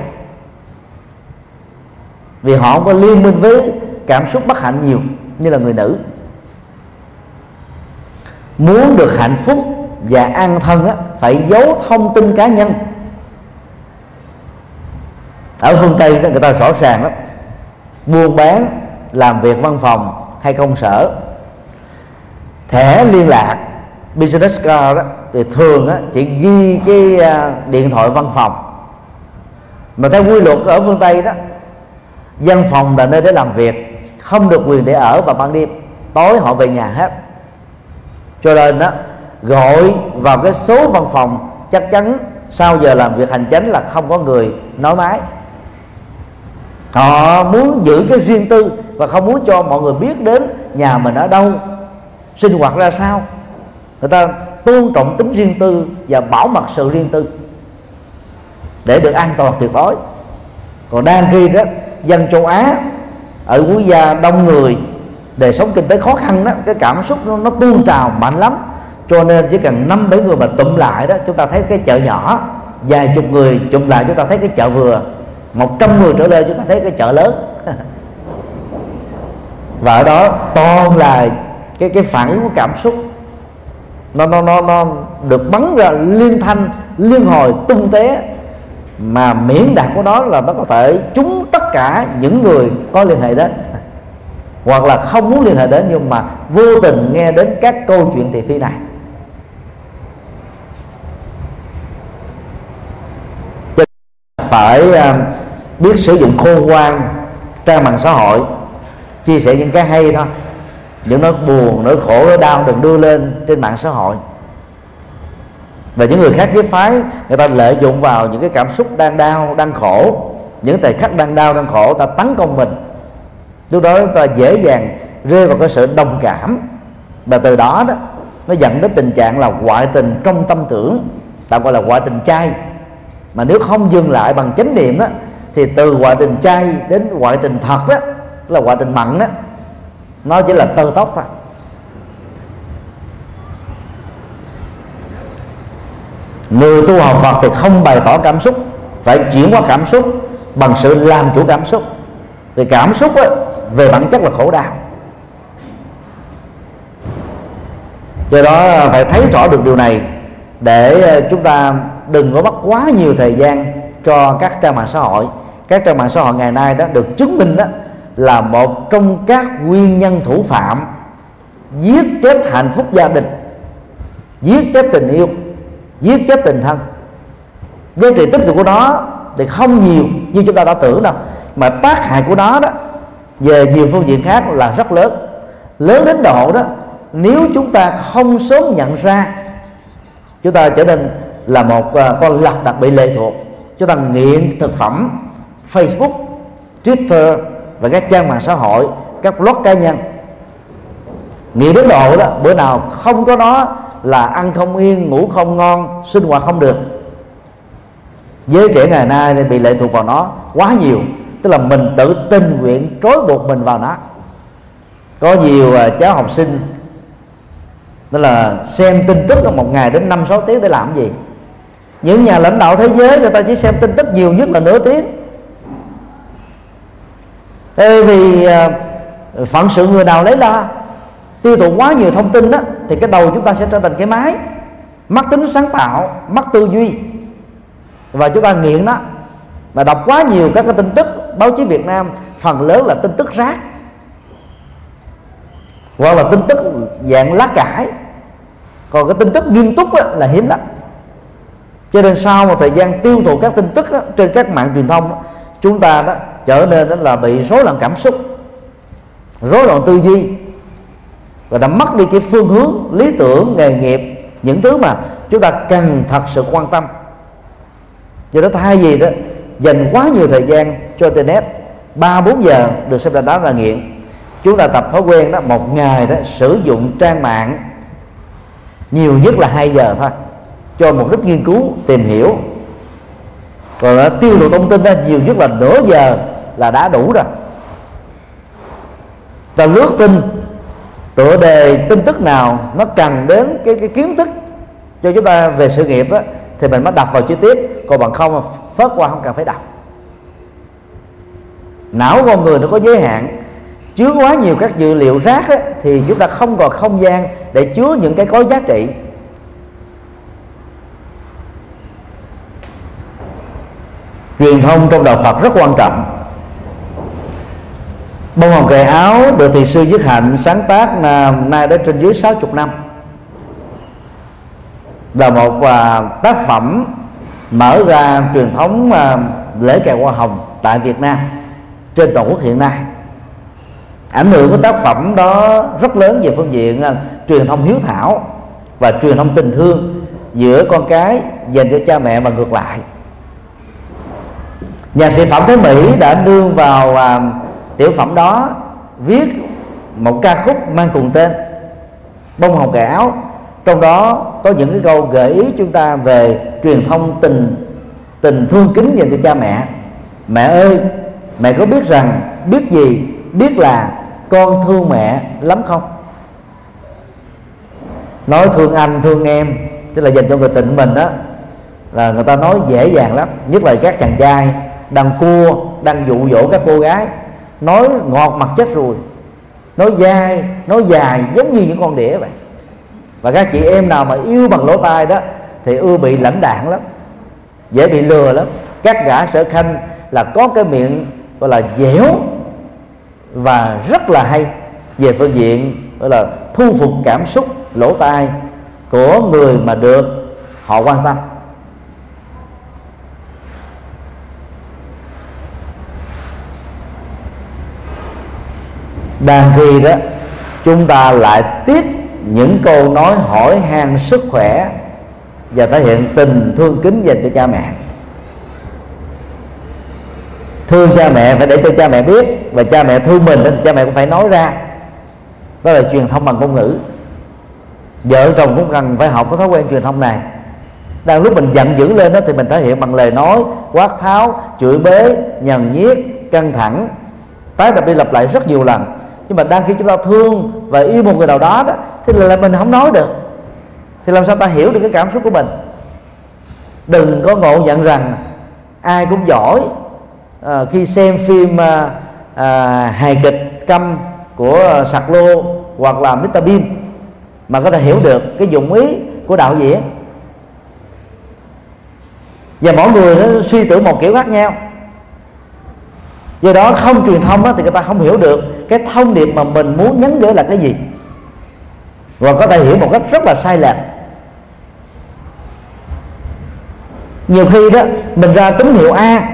Vì họ không có liên minh với cảm xúc bất hạnh nhiều như là người nữ. Muốn được hạnh phúc và an thân á, phải giấu thông tin cá nhân. Ở phương tây đó, người ta rõ ràng lắm. Buôn bán làm việc văn phòng hay công sở thẻ liên lạc business card đó thì thường đó, chỉ ghi cái à, điện thoại văn phòng. Mà theo quy luật ở phương tây đó văn phòng là nơi để làm việc không được quyền để ở vào ban đêm tối họ về nhà hết. Cho nên đó gọi vào cái số văn phòng chắc chắn sau giờ làm việc hành chánh là không có người nói máy họ muốn giữ cái riêng tư và không muốn cho mọi người biết đến nhà mình ở đâu sinh hoạt ra sao người ta tôn trọng tính riêng tư và bảo mật sự riêng tư. Để được an toàn tuyệt đối. Còn đang khi đó dân châu á ở quốc gia đông người đời sống kinh tế khó khăn đó cái cảm xúc nó, nó tuôn trào mạnh lắm. Cho nên chỉ cần năm bảy người mà tụm lại đó chúng ta thấy cái chợ nhỏ vài chục người chụm lại chúng ta thấy cái chợ vừa. Một trăm người trở lên chúng ta thấy cái chợ lớn. Và ở đó toàn là cái cái phản ứng của cảm xúc nó nó nó nó được bắn ra liên thanh, liên hồi tung té. Mà miễn đạt của nó là nó có thể trúng tất cả những người có liên hệ đến. Hoặc là không muốn liên hệ đến nhưng mà vô tình nghe đến các câu chuyện thị phi này. Phải à, biết sử dụng khôn ngoan, trang mạng xã hội, chia sẻ những cái hay thôi những nỗi buồn, nỗi khổ, nỗi đau đừng đưa lên trên mạng xã hội. Và những người khác với phái, người ta lợi dụng vào những cái cảm xúc đang đau, đang khổ. Những thời khắc đang đau, đang khổ, ta tấn công mình. Lúc đó ta dễ dàng rơi vào cái sự đồng cảm. Và từ đó đó, nó dẫn đến tình trạng là ngoại tình trong tâm tưởng ta gọi là ngoại tình chay mà nếu không dừng lại bằng chánh niệm đó, thì từ ngoại tình chay đến ngoại tình thật đó là ngoại tình mặn đó nó chỉ là tơ tóc thôi. Người tu học Phật thì không bày tỏ cảm xúc phải chuyển qua cảm xúc bằng sự làm chủ cảm xúc. Vì cảm xúc ấy, về bản chất là khổ đau. Do đó phải thấy rõ được điều này để ờ, chúng ta đừng có mất quá nhiều thời gian cho các trang mạng xã hội. Các trang mạng xã hội ngày nay đó được chứng minh đó là một trong các nguyên nhân thủ phạm giết chết hạnh phúc gia đình, giết chết tình yêu, giết chết tình thân. Giá trị tích cực của nó thì không nhiều như chúng ta đã tưởng đâu, mà tác hại của nó đó về nhiều phương diện khác là rất lớn. Lớn đến độ đó, nếu chúng ta không sớm nhận ra, chúng ta trở nên là một à, con lật đặc bị lệ thuộc. Chúng ta nghiện thực phẩm, Facebook, Twitter và các trang mạng xã hội, các blog cá nhân. Nghiện đến độ đó, bữa nào không có nó là ăn không yên, ngủ không ngon, sinh hoạt không được. Giới trẻ ngày nay bị lệ thuộc vào nó quá nhiều, tức là mình tự tình nguyện trói buộc mình vào nó. Có nhiều à, cháu học sinh, tức là xem tin tức một ngày đến năm sáu tiếng để làm gì. Những nhà lãnh đạo thế giới, người ta chỉ xem tin tức nhiều nhất là nửa tiếng. Tại vì à, phận sự người nào lấy lo tiêu thụ quá nhiều thông tin đó thì cái đầu chúng ta sẽ trở thành cái máy. Mất tính sáng tạo mất tư duy. Và chúng ta nghiện đó mà đọc quá nhiều các cái tin tức báo chí Việt Nam phần lớn là tin tức rác. Hoặc là tin tức dạng lá cải. Còn cái tin tức nghiêm túc á, là hiếm lắm. Cho nên sau một thời gian tiêu thụ các tin tức á, trên các mạng truyền thông á, chúng ta đó trở nên đó là bị rối loạn cảm xúc, rối loạn tư duy, và đã mất đi cái phương hướng, lý tưởng, nghề nghiệp, những thứ mà chúng ta cần thật sự quan tâm. Cho đó thay vì đó, dành quá nhiều thời gian cho internet, ba, bốn giờ được xem là đó là nghiện. Chúng ta tập thói quen đó, một ngày đó sử dụng trang mạng, nhiều nhất là 2 giờ thôi, cho mục đích nghiên cứu, tìm hiểu còn đã tiêu thụ thông tin đó nhiều nhất là nửa giờ là đã đủ rồi. Ta lướt tin tựa đề tin tức nào nó cần đến cái cái kiến thức cho chúng ta về sự nghiệp á, thì mình mới đọc vào chi tiết. Còn bằng không phớt qua không cần phải đọc. Não con người nó có giới hạn chứa quá nhiều các dữ liệu rác á, thì chúng ta không còn không gian để chứa những cái có giá trị. Truyền thông trong đạo Phật rất quan trọng. Bông hồng cài áo được Thiền sư Dứt Hạnh sáng tác nay đã trên dưới 60 năm. Là một uh, tác phẩm mở ra truyền thống uh, lễ kèo hoa hồng tại Việt Nam trên toàn quốc hiện nay. Ảnh hưởng của tác phẩm đó rất lớn về phương diện uh, truyền thông hiếu thảo và truyền thông tình thương giữa con cái dành cho cha mẹ và ngược lại nhạc sĩ phạm thế mỹ đã nương vào à, tiểu phẩm đó viết một ca khúc mang cùng tên bông hồng kẻ áo. Trong đó có những cái câu gợi ý chúng ta về truyền thông tình tình thương kính dành cho cha mẹ. Mẹ ơi mẹ có biết rằng biết gì biết là con thương mẹ lắm không? Nói thương anh thương em tức là dành cho người tình mình đó là người ta nói dễ dàng lắm nhất là các chàng trai đang cua đang dụ dỗ các cô gái. Nói ngọt mặt chết rồi. Nói dai, nói dài, giống như những con đĩa vậy. Và các chị em nào mà yêu bằng lỗ tai đó, thì ưa bị lãnh đạn lắm, dễ bị lừa lắm. Các gã sở khanh là có cái miệng gọi là dẻo và rất là hay về phương diện gọi là thu phục cảm xúc, lỗ tai của người mà được họ quan tâm. Đang khi đó, chúng ta lại tiếp những câu nói hỏi han sức khỏe và thể hiện tình thương kính dành cho cha mẹ. Thương cha mẹ phải để cho cha mẹ biết và cha mẹ thương mình thì cha mẹ cũng phải nói ra. Đó là truyền thông bằng ngôn ngữ. Vợ chồng cũng cần phải học có thói quen truyền thông này. Đang lúc mình giận dữ lên đó thì mình thể hiện bằng lời nói, quát tháo, chửi bế, nhằn nhiếc căng thẳng. Tái lặp đi lặp lại rất nhiều lần nhưng mà đang khi chúng ta thương và yêu một người nào đó đó thì là mình không nói được. Thì làm sao ta hiểu được cái cảm xúc của mình? Đừng có ngộ nhận rằng ai cũng giỏi à, khi xem phim à, à, hài kịch câm của sạc lô hoặc là Mr Bean mà có thể hiểu được cái dụng ý của đạo diễn. Và mỗi người nó suy tưởng một kiểu khác nhau. Do đó không truyền thông đó, thì người ta không hiểu được cái thông điệp mà mình muốn nhấn gửi là cái gì? Và có thể hiểu một cách rất là sai lệch. Nhiều khi đó mình ra tín hiệu a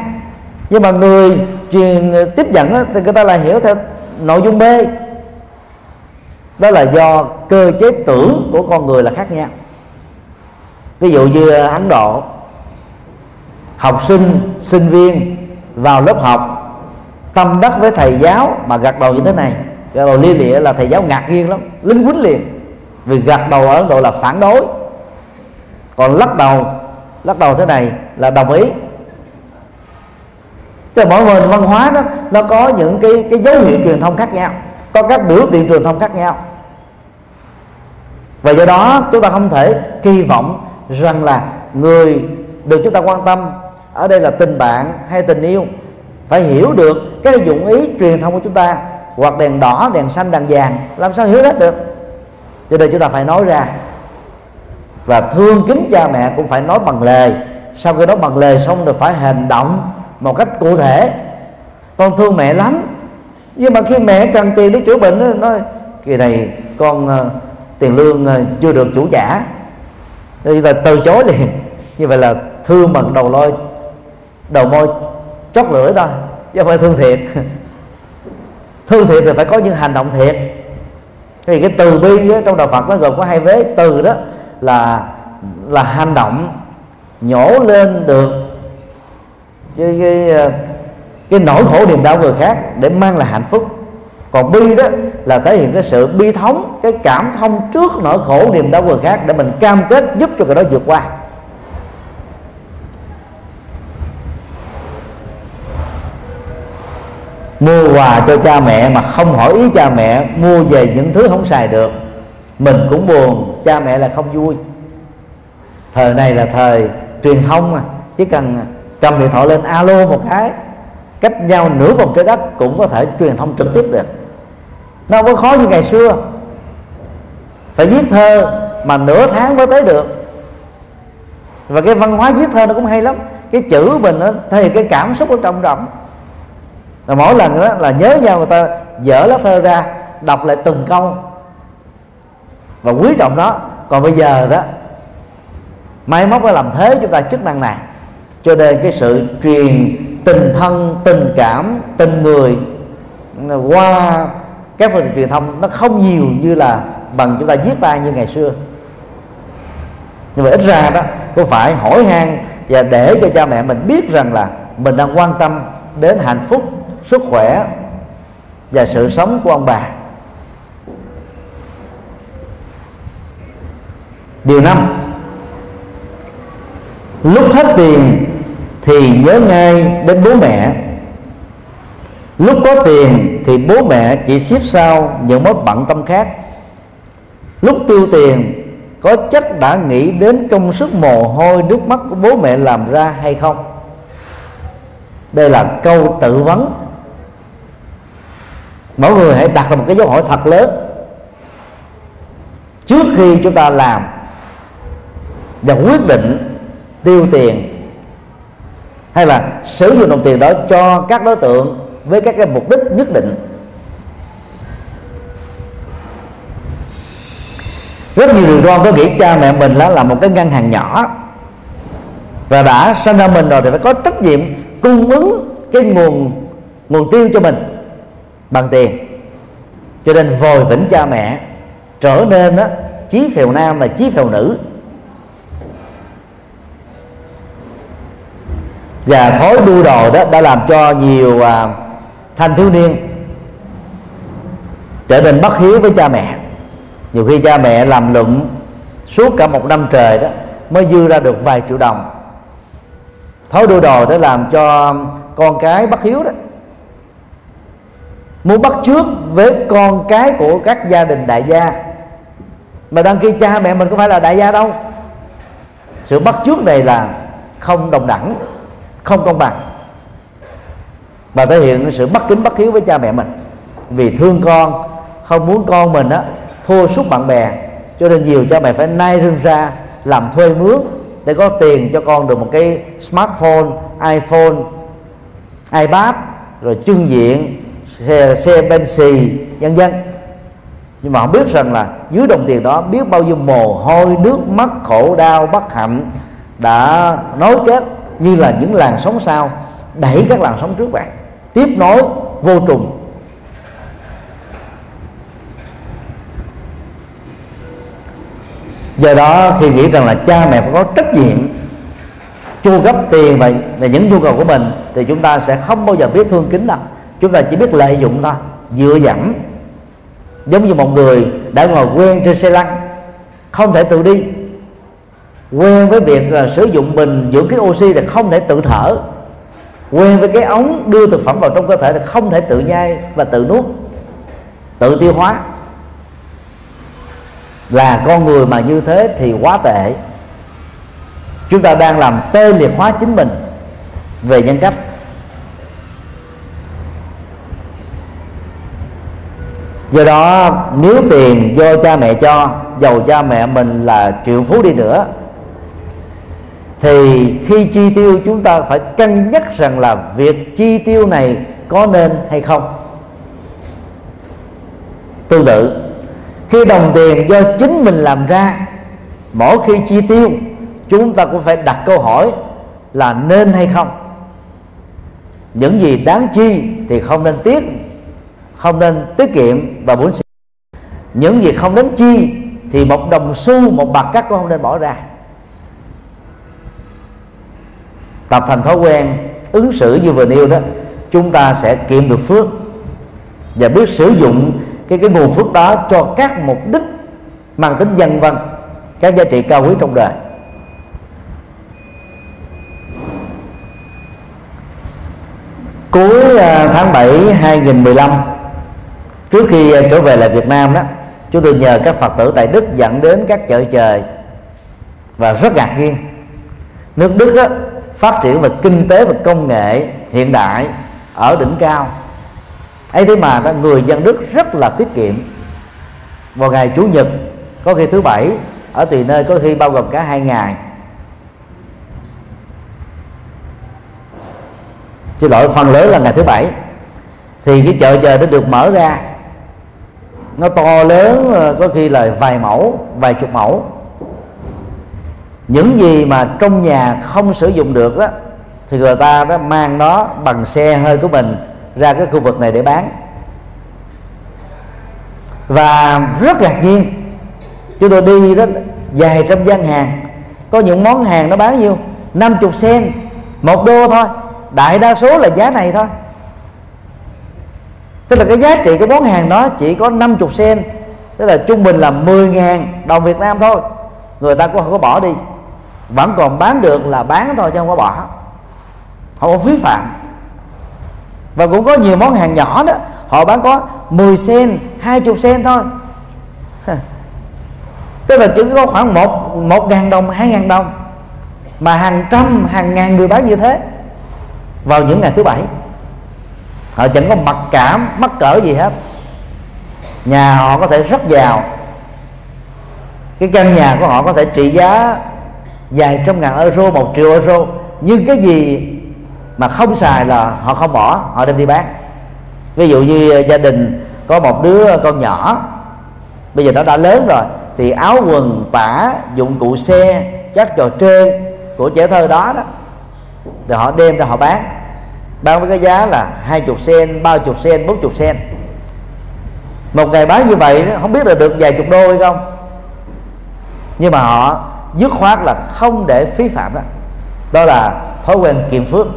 nhưng mà người truyền tiếp nhận đó, thì người ta lại hiểu theo nội dung b. Đó là do cơ chế tưởng của con người là khác nhau. Ví dụ như ấn độ học sinh sinh viên vào lớp học tâm đắc với thầy giáo mà gật đầu như thế này. Gật đầu lia lịa là thầy giáo ngạc nhiên lắm lính quýnh liền. Vì gật đầu ở ấn độ là phản đối. Còn lắc đầu lắc đầu thế này là đồng ý. Tức mỗi nền văn hóa đó, nó có những cái cái dấu hiệu truyền thông khác nhau, có các biểu hiện truyền thông khác nhau. Và do đó chúng ta không thể kỳ vọng rằng là người được chúng ta quan tâm, ở đây là tình bạn hay tình yêu phải hiểu được cái dụng ý truyền thông của chúng ta hoặc đèn đỏ đèn xanh đèn vàng làm sao hiểu hết được? Cho nên chúng ta phải nói ra. Và thương kính cha mẹ cũng phải nói bằng lời. Sau khi đó bằng lời xong rồi phải hành động một cách cụ thể. Con thương mẹ lắm. Nhưng mà khi mẹ cần tiền để chữa bệnh nó nói kỳ này con uh, tiền lương uh, chưa được chủ trả. Thì là từ chối liền. Như vậy là thương bằng đầu lôi đầu môi chót lưỡi thôi chứ không phải thương thiệt. Thương thiệt thì phải có những hành động thiệt. Vì cái từ bi ấy, trong đạo Phật nó gồm có hai vế. Từ đó là là hành động nhổ lên được cái cái, cái nỗi khổ niềm đau người khác để mang lại hạnh phúc. Còn bi đó là thể hiện cái sự bi thống cái cảm thông trước nỗi khổ niềm đau người khác để mình cam kết giúp cho người đó vượt qua. Mua quà cho cha mẹ mà không hỏi ý cha mẹ, mua về những thứ không xài được. Mình cũng buồn, cha mẹ là không vui. Thời này là thời truyền thông mà chỉ cần cầm điện thoại lên alo một cái, cách nhau nửa vòng trái đất cũng có thể truyền thông trực tiếp được. Nó không có khó như ngày xưa. Phải viết thơ mà nửa tháng mới tới được. Và cái văn hóa viết thơ nó cũng hay lắm. Cái chữ mình nó thể hiện cái cảm xúc ở trong rộng và mỗi lần đó là nhớ nhau người ta dở lá thơ ra, đọc lại từng câu. Và quý trọng nó. Còn bây giờ đó, máy móc nó làm thế chúng ta chức năng này. Cho nên cái sự truyền tình thân, tình cảm, tình người qua các phương tiện truyền thông nó không nhiều như là bằng chúng ta viết tay như ngày xưa. Nhưng mà ít ra đó có phải hỏi han và để cho cha mẹ mình biết rằng là mình đang quan tâm đến hạnh phúc sức khỏe và sự sống của ông bà. Điều năm, lúc hết tiền thì nhớ ngay đến bố mẹ. Lúc có tiền thì bố mẹ chỉ xếp sau những mối bận tâm khác. Lúc tiêu tiền, có chắc đã nghĩ đến công sức mồ hôi nước mắt của bố mẹ làm ra hay không? Đây là câu tự vấn mỗi người hãy đặt ra một cái dấu hỏi thật lớn. Trước khi chúng ta làm và quyết định tiêu tiền hay là sử dụng đồng tiền đó cho các đối tượng với các cái mục đích nhất định, rất nhiều người con có nghĩ cha mẹ mình là là một cái ngân hàng nhỏ và đã sinh ra mình rồi thì phải có trách nhiệm cung ứng cái nguồn nguồn tiêu cho mình bằng tiền. Cho nên vòi vĩnh cha mẹ trở nên đó, chí phèo nam và chí phèo nữ. Và thói đua đồ đó đã làm cho nhiều à, thanh thiếu niên trở nên bất hiếu với cha mẹ. Nhiều khi cha mẹ làm lụng suốt cả một năm trời đó mới dư ra được vài triệu đồng. Thói đua đồ để làm cho con cái bất hiếu đó muốn bắt trước với con cái của các gia đình đại gia. Mà đăng ký cha mẹ mình có phải là đại gia đâu. Sự bắt trước này là không đồng đẳng, không công bằng. Và thể hiện sự bất kính bất hiếu với cha mẹ mình. Vì thương con, không muốn con mình á, thua suốt bạn bè. Cho nên nhiều cha mẹ phải nai rưng ra, làm thuê mướn để có tiền cho con được một cái smartphone, iphone, ipad, rồi trưng diện xe, xe Bentley vân vân. Nhưng mà họ biết rằng là dưới đồng tiền đó biết bao nhiêu mồ hôi nước mắt khổ đau bất hạnh đã nối kết như là những làn sóng sau. Đẩy các làn sóng trước vậy tiếp nối vô trùng. Do đó khi nghĩ rằng là cha mẹ phải có trách nhiệm chu cấp tiền và, và những nhu cầu của mình thì chúng ta sẽ không bao giờ biết thương kính đâu chúng ta chỉ biết lợi dụng thôi, dựa dẫm. Giống như một người đã ngồi quen trên xe lăn, không thể tự đi. Quen với việc là sử dụng bình, dưỡng cái oxy là không thể tự thở. Quen với cái ống đưa thực phẩm vào trong cơ thể là không thể tự nhai và tự nuốt, tự tiêu hóa. Là con người mà như thế thì quá tệ. Chúng ta đang làm tê liệt hóa chính mình về nhân cách. Do đó, nếu tiền do cha mẹ cho giàu cha mẹ mình là triệu phú đi nữa, thì khi chi tiêu chúng ta phải cân nhắc rằng là việc chi tiêu này có nên hay không. Tương tự, khi đồng tiền do chính mình làm ra, mỗi khi chi tiêu, chúng ta cũng phải đặt câu hỏi là nên hay không. Những gì đáng chi thì không nên tiếc không nên tiết kiệm và muốn những việc không đến chi thì một đồng xu, một bạc cắt cũng không nên bỏ ra. Tập thành thói quen ứng xử như vừa nêu đó, chúng ta sẽ kiệm được phước. Và biết sử dụng cái cái nguồn phước đó cho các mục đích mang tính dân văn, các giá trị cao quý trong đời. Cuối à, tháng 7 2015 trước khi à, trở về lại Việt Nam đó chúng tôi nhờ các Phật tử tại Đức dẫn đến các chợ trời và rất ngạc nhiên. Nước Đức đó, phát triển về kinh tế và công nghệ hiện đại ở đỉnh cao. Ấy thế mà đó, người dân Đức rất là tiết kiệm. Vào ngày chủ nhật có khi thứ bảy ở tùy nơi có khi bao gồm cả hai ngày. Xin lỗi phần lớn là ngày thứ bảy. Thì cái chợ trời nó được mở ra nó to lớn ờ, có khi là vài mẫu, vài chục mẫu. Những gì mà trong nhà không sử dụng được á, thì người ta đó mang nó bằng xe hơi của mình ra cái khu vực này để bán. Và rất ngạc nhiên, chúng tôi đi đó vài trăm gian hàng, có những món hàng nó bán nhiêu? 50 sen, một đô thôi, đại đa số là giá này thôi tức là cái giá trị của món hàng đó chỉ có 50 sen, tức là trung bình là 10 ngàn đồng Việt Nam thôi. Người ta cũng không có bỏ đi, vẫn còn bán được là bán thôi chứ không có bỏ. Không có phí phạm. Và cũng có nhiều món hàng nhỏ đó, họ bán có 10 sen 20 sen thôi. Tức là chỉ có khoảng một một ngàn đồng, hai ngàn đồng. Mà hàng trăm, hàng ngàn người bán như thế vào những ngày thứ bảy họ chẳng có mặc cảm, mắc cỡ gì hết. Nhà họ có thể rất giàu. Cái căn nhà của họ có thể trị giá vài trăm ngàn euro, một triệu euro. Nhưng cái gì mà không xài là họ không bỏ, họ đem đi bán. Ví dụ như gia đình có một đứa con nhỏ, bây giờ nó đã lớn rồi, thì áo quần, tả, dụng cụ xe, các trò chơi của trẻ thơ đó đó, thì họ đem ra họ bán bán với cái giá là hai chục sen ba chục sen bốn chục sen. Một ngày bán như vậy không biết là được vài chục đô hay không. Nhưng mà họ dứt khoát là không để phí phạm đó. Đó là thói quen kiệm phước.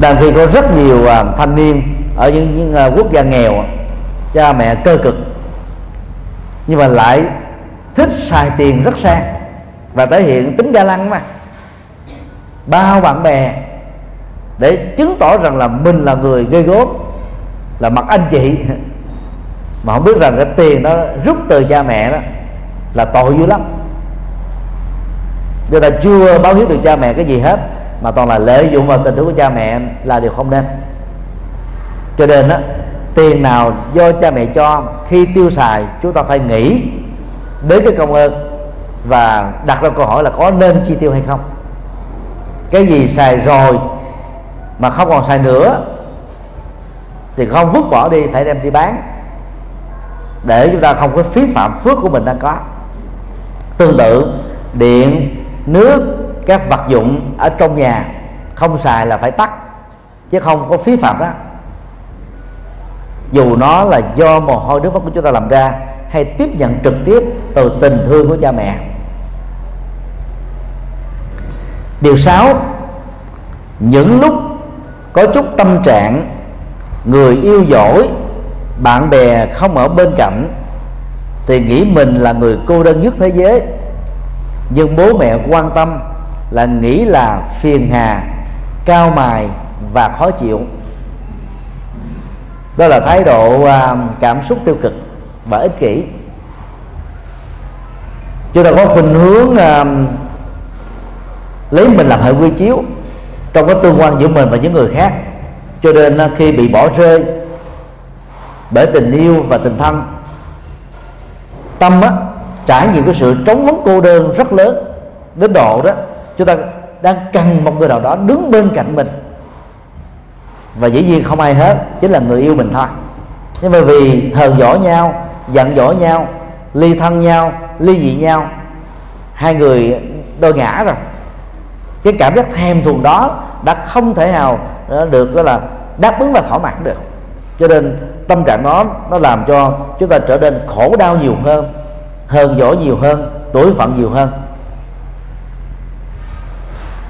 Đang khi có rất nhiều à, thanh niên ở những, những à, quốc gia nghèo cha mẹ cơ cực. Nhưng mà lại thích xài tiền rất sang và thể hiện tính ga lăng mà bao bạn bè để chứng tỏ rằng là mình là người gây gốm là mặt anh chị. Mà không biết rằng cái tiền nó rút từ cha mẹ đó là tội dữ lắm. Người ta chưa báo hiếu được cha mẹ cái gì hết, mà toàn là lợi dụng vào tình thương của cha mẹ là điều không nên. Cho nên đó tiền nào do cha mẹ cho, khi tiêu xài, chúng ta phải nghĩ đến cái công ơn và đặt ra câu hỏi là có nên chi tiêu hay không cái gì xài rồi mà không còn xài nữa thì không vứt bỏ đi, phải đem đi bán. Để chúng ta không có phí phạm phước của mình đang có. Tương tự, điện, nước, các vật dụng ở trong nhà không xài là phải tắt, chứ không có phí phạm đó. Dù nó là do mồ hôi nước mắt của chúng ta làm ra hay tiếp nhận trực tiếp từ tình thương của cha mẹ. Điều sáu, những lúc có chút tâm trạng, người yêu dỗi, bạn bè không ở bên cạnh, thì nghĩ mình là người cô đơn nhất thế giới. Nhưng bố mẹ quan tâm là nghĩ là phiền hà, cao mài và khó chịu. Đó là thái độ à, cảm xúc tiêu cực và ích kỷ. Chúng ta có khuynh hướng à, lấy mình làm hệ quy chiếu trong cái tương quan giữa mình và những người khác. Cho nên à, khi bị bỏ rơi bởi tình yêu và tình thân, tâm, á, trải nghiệm cái sự trống vắng cô đơn rất lớn. Đến độ đó, chúng ta đang cần một người nào đó đứng bên cạnh mình. Và dĩ nhiên không ai hết, chính là người yêu mình thôi. Nhưng mà vì hờn dỗi nhau, giận dỗi nhau, ly thân nhau, ly dị nhau, hai người đôi ngã rồi cái cảm giác thèm thuồng đó đã không thể nào ờ, được đó là, đáp ứng và thỏa mãn được. Cho nên tâm trạng đó, nó làm cho chúng ta trở nên khổ đau nhiều hơn, hờn dỗi nhiều hơn, tuổi phận nhiều hơn.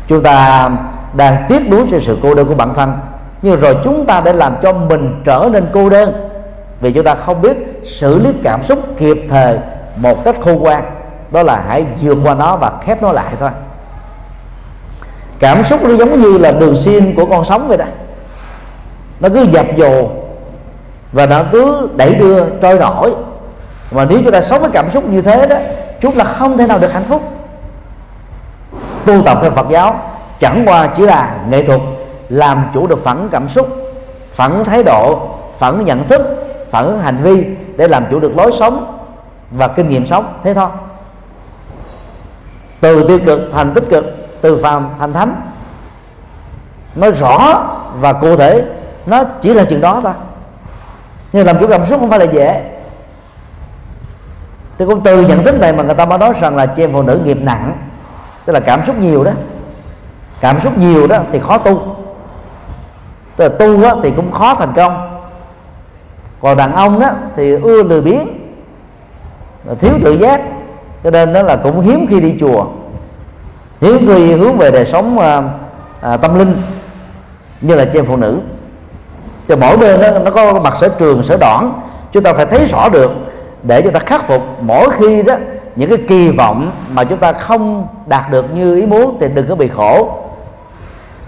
Chúng ta đang tiếc nuối cho sự cô đơn của bản thân, nhưng rồi chúng ta để làm cho mình trở nên cô đơn vì chúng ta không biết xử lý cảm xúc kịp thời một cách khôn ngoan. Đó là hãy vượt qua nó và khép nó lại thôi cảm xúc nó giống như là đường xiên của con sóng vậy đó. Nó cứ dập dồ và nó cứ đẩy đưa, trôi nổi. Mà nếu chúng ta sống với cảm xúc như thế đó, chúng ta không thể nào được hạnh phúc. Tu tập theo Phật giáo, chẳng qua chỉ là nghệ thuật làm chủ được phản cảm xúc phản thái độ phản nhận thức phản hành vi để làm chủ được lối sống và kinh nghiệm sống. Thế thôi. Từ tiêu cực thành tích cực từ phàm thành thánh. Nói rõ và cụ thể, nó chỉ là chừng đó thôi. Nhưng làm chủ cảm xúc không phải là dễ. Thì cũng từ nhận thức này mà người ta mới nói rằng là chị em phụ nữ nghiệp nặng, tức là cảm xúc nhiều đó. Cảm xúc nhiều đó thì khó tu. Tức là tu đó thì cũng khó thành công. Còn đàn ông đó thì ưa lười biếng, thiếu tự giác. Cho nên đó là cũng hiếm khi đi chùa hiếu người hướng về đời sống à, à, tâm linh như là chị em phụ nữ. Cho mỗi bên đó, nó có mặt sở trường sở đoạn. Chúng ta phải thấy rõ được để chúng ta khắc phục mỗi khi đó những cái kỳ vọng mà chúng ta không đạt được như ý muốn thì đừng có bị khổ.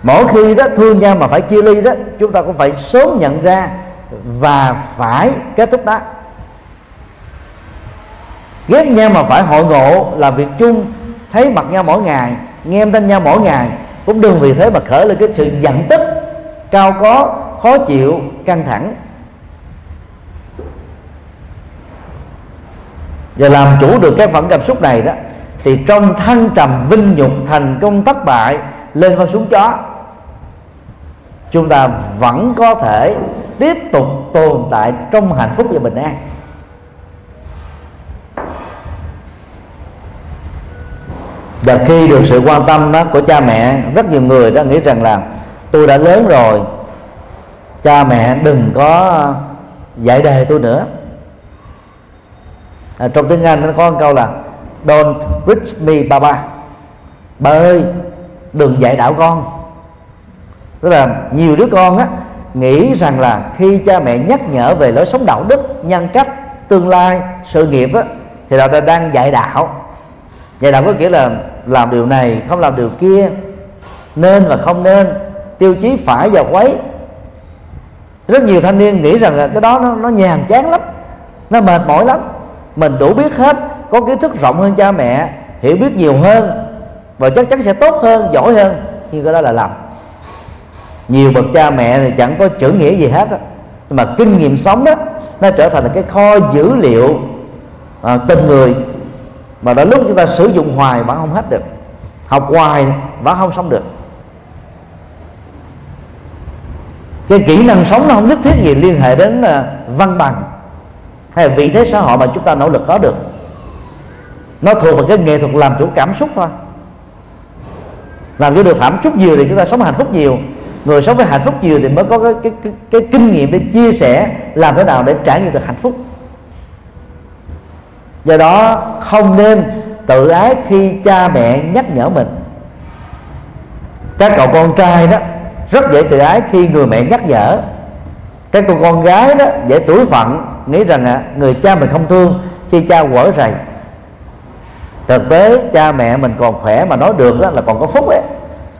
Mỗi khi đó thương nhau mà phải chia ly đó chúng ta cũng phải sớm nhận ra và phải kết thúc đó. Ghét nhau mà phải hội ngộ là việc chung thấy mặt nhau mỗi ngày, nghe âm thanh nhau mỗi ngày, cũng đừng vì thế mà khởi lên cái sự giận tức, cao có, khó chịu, căng thẳng. Và làm chủ được cái phận cảm xúc này đó, thì trong thăng trầm vinh nhục thành công thất bại, lên con xuống chó. Chúng ta vẫn có thể tiếp tục tồn tại trong hạnh phúc và bình an. Và khi được sự quan tâm đó của cha mẹ rất nhiều người đã nghĩ rằng là tôi đã lớn rồi cha mẹ đừng có dạy đề tôi nữa. À, trong tiếng anh nó có một câu là don't preach me baba. Bà ơi đừng dạy đạo con. Tức là nhiều đứa con á nghĩ rằng là khi cha mẹ nhắc nhở về lối sống đạo đức nhân cách tương lai sự nghiệp á thì là đang dạy đạo dạy đạo có nghĩa là làm điều này không làm điều kia nên và không nên. Tiêu chí phải và quấy. Rất nhiều thanh niên nghĩ rằng là cái đó nó, nó nhàm chán lắm nó mệt mỏi lắm. Mình đủ biết hết có kiến thức rộng hơn cha mẹ hiểu biết nhiều hơn và chắc chắn sẽ tốt hơn giỏi hơn nhưng cái đó là làm. Nhiều bậc cha mẹ thì chẳng có chữ nghĩa gì hết á. Nhưng mà kinh nghiệm sống đó nó trở thành là cái kho dữ liệu à, tình người mà đã lúc chúng ta sử dụng hoài vẫn không hết được học hoài vẫn không sống được. Cái kỹ năng sống nó không nhất thiết gì liên hệ đến à, văn bằng hay vị thế xã hội mà chúng ta nỗ lực có được. Nó thuộc vào cái nghệ thuật làm chủ cảm xúc thôi. Làm cho được cảm xúc nhiều thì chúng ta sống hạnh phúc nhiều người sống với hạnh phúc nhiều thì mới có cái, cái, cái, cái kinh nghiệm để chia sẻ làm thế nào để trải nghiệm được hạnh phúc do đó không nên tự ái khi cha mẹ nhắc nhở mình. Các cậu con trai đó rất dễ tự ái khi người mẹ nhắc nhở. Các cô con gái đó dễ tuổi phận nghĩ rằng à, người cha mình không thương khi cha quở rầy. Thực tế cha mẹ mình còn khỏe mà nói được đó là còn có phúc ấy.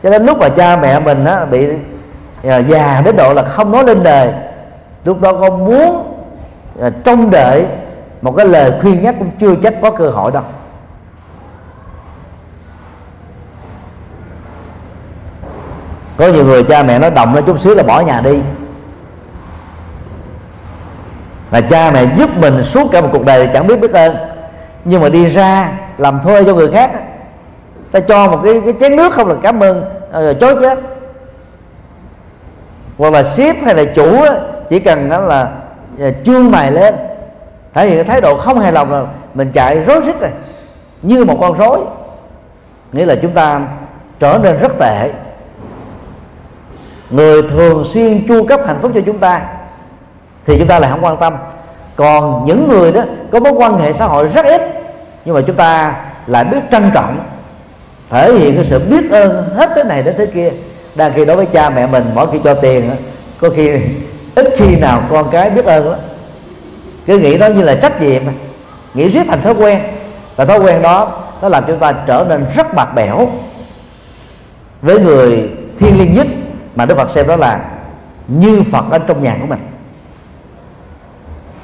Cho nên lúc mà cha mẹ mình á, bị à, già đến độ là không nói lên đời lúc đó con muốn à, trông đợi một cái lời khuyên nhắc cũng chưa chắc có cơ hội đâu. Có nhiều người cha mẹ nó động lên chút xíu là bỏ nhà đi. Và cha mẹ giúp mình suốt cả một cuộc đời chẳng biết biết ơn. Nhưng mà đi ra, làm thuê cho người khác ta cho một cái cái chén nước không là cảm ơn rồi chối chết. Hoặc là ship hay là chủ chỉ cần đó là ờ, chương mày lên thể hiện thái độ không hài lòng là mình chạy rối rít rồi. Như một con rối. Nghĩa là chúng ta trở nên rất tệ. Người thường xuyên chu cấp hạnh phúc cho chúng ta thì chúng ta lại không quan tâm. Còn những người đó có mối quan hệ xã hội rất ít, nhưng mà chúng ta lại biết trân trọng, thể hiện cái sự biết ơn hết thế này đến thế kia. Đang khi đối với cha mẹ mình, mỗi khi cho tiền có khi ít khi nào con cái biết ơn lắm cứ nghĩ đó như là trách nhiệm nghĩ riết thành thói quen. Và thói quen đó nó làm chúng ta trở nên rất bạc bẽo. Với người thiên liêng nhất mà đức phật xem đó là như phật ở trong nhà của mình.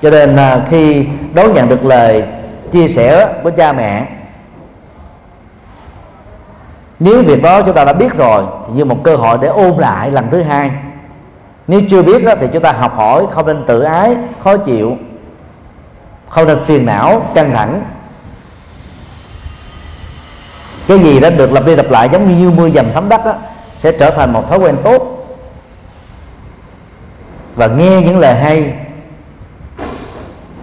Cho nên à, khi đón nhận được lời chia sẻ của cha mẹ nếu việc đó chúng ta đã biết rồi thì như một cơ hội để ôn lại lần thứ hai. Nếu chưa biết đó, thì chúng ta học hỏi không nên tự ái khó chịu không nên phiền não căng thẳng. Cái gì đã được lặp đi lặp lại giống như mưa dầm thấm đất đó, sẽ trở thành một thói quen tốt. Và nghe những lời hay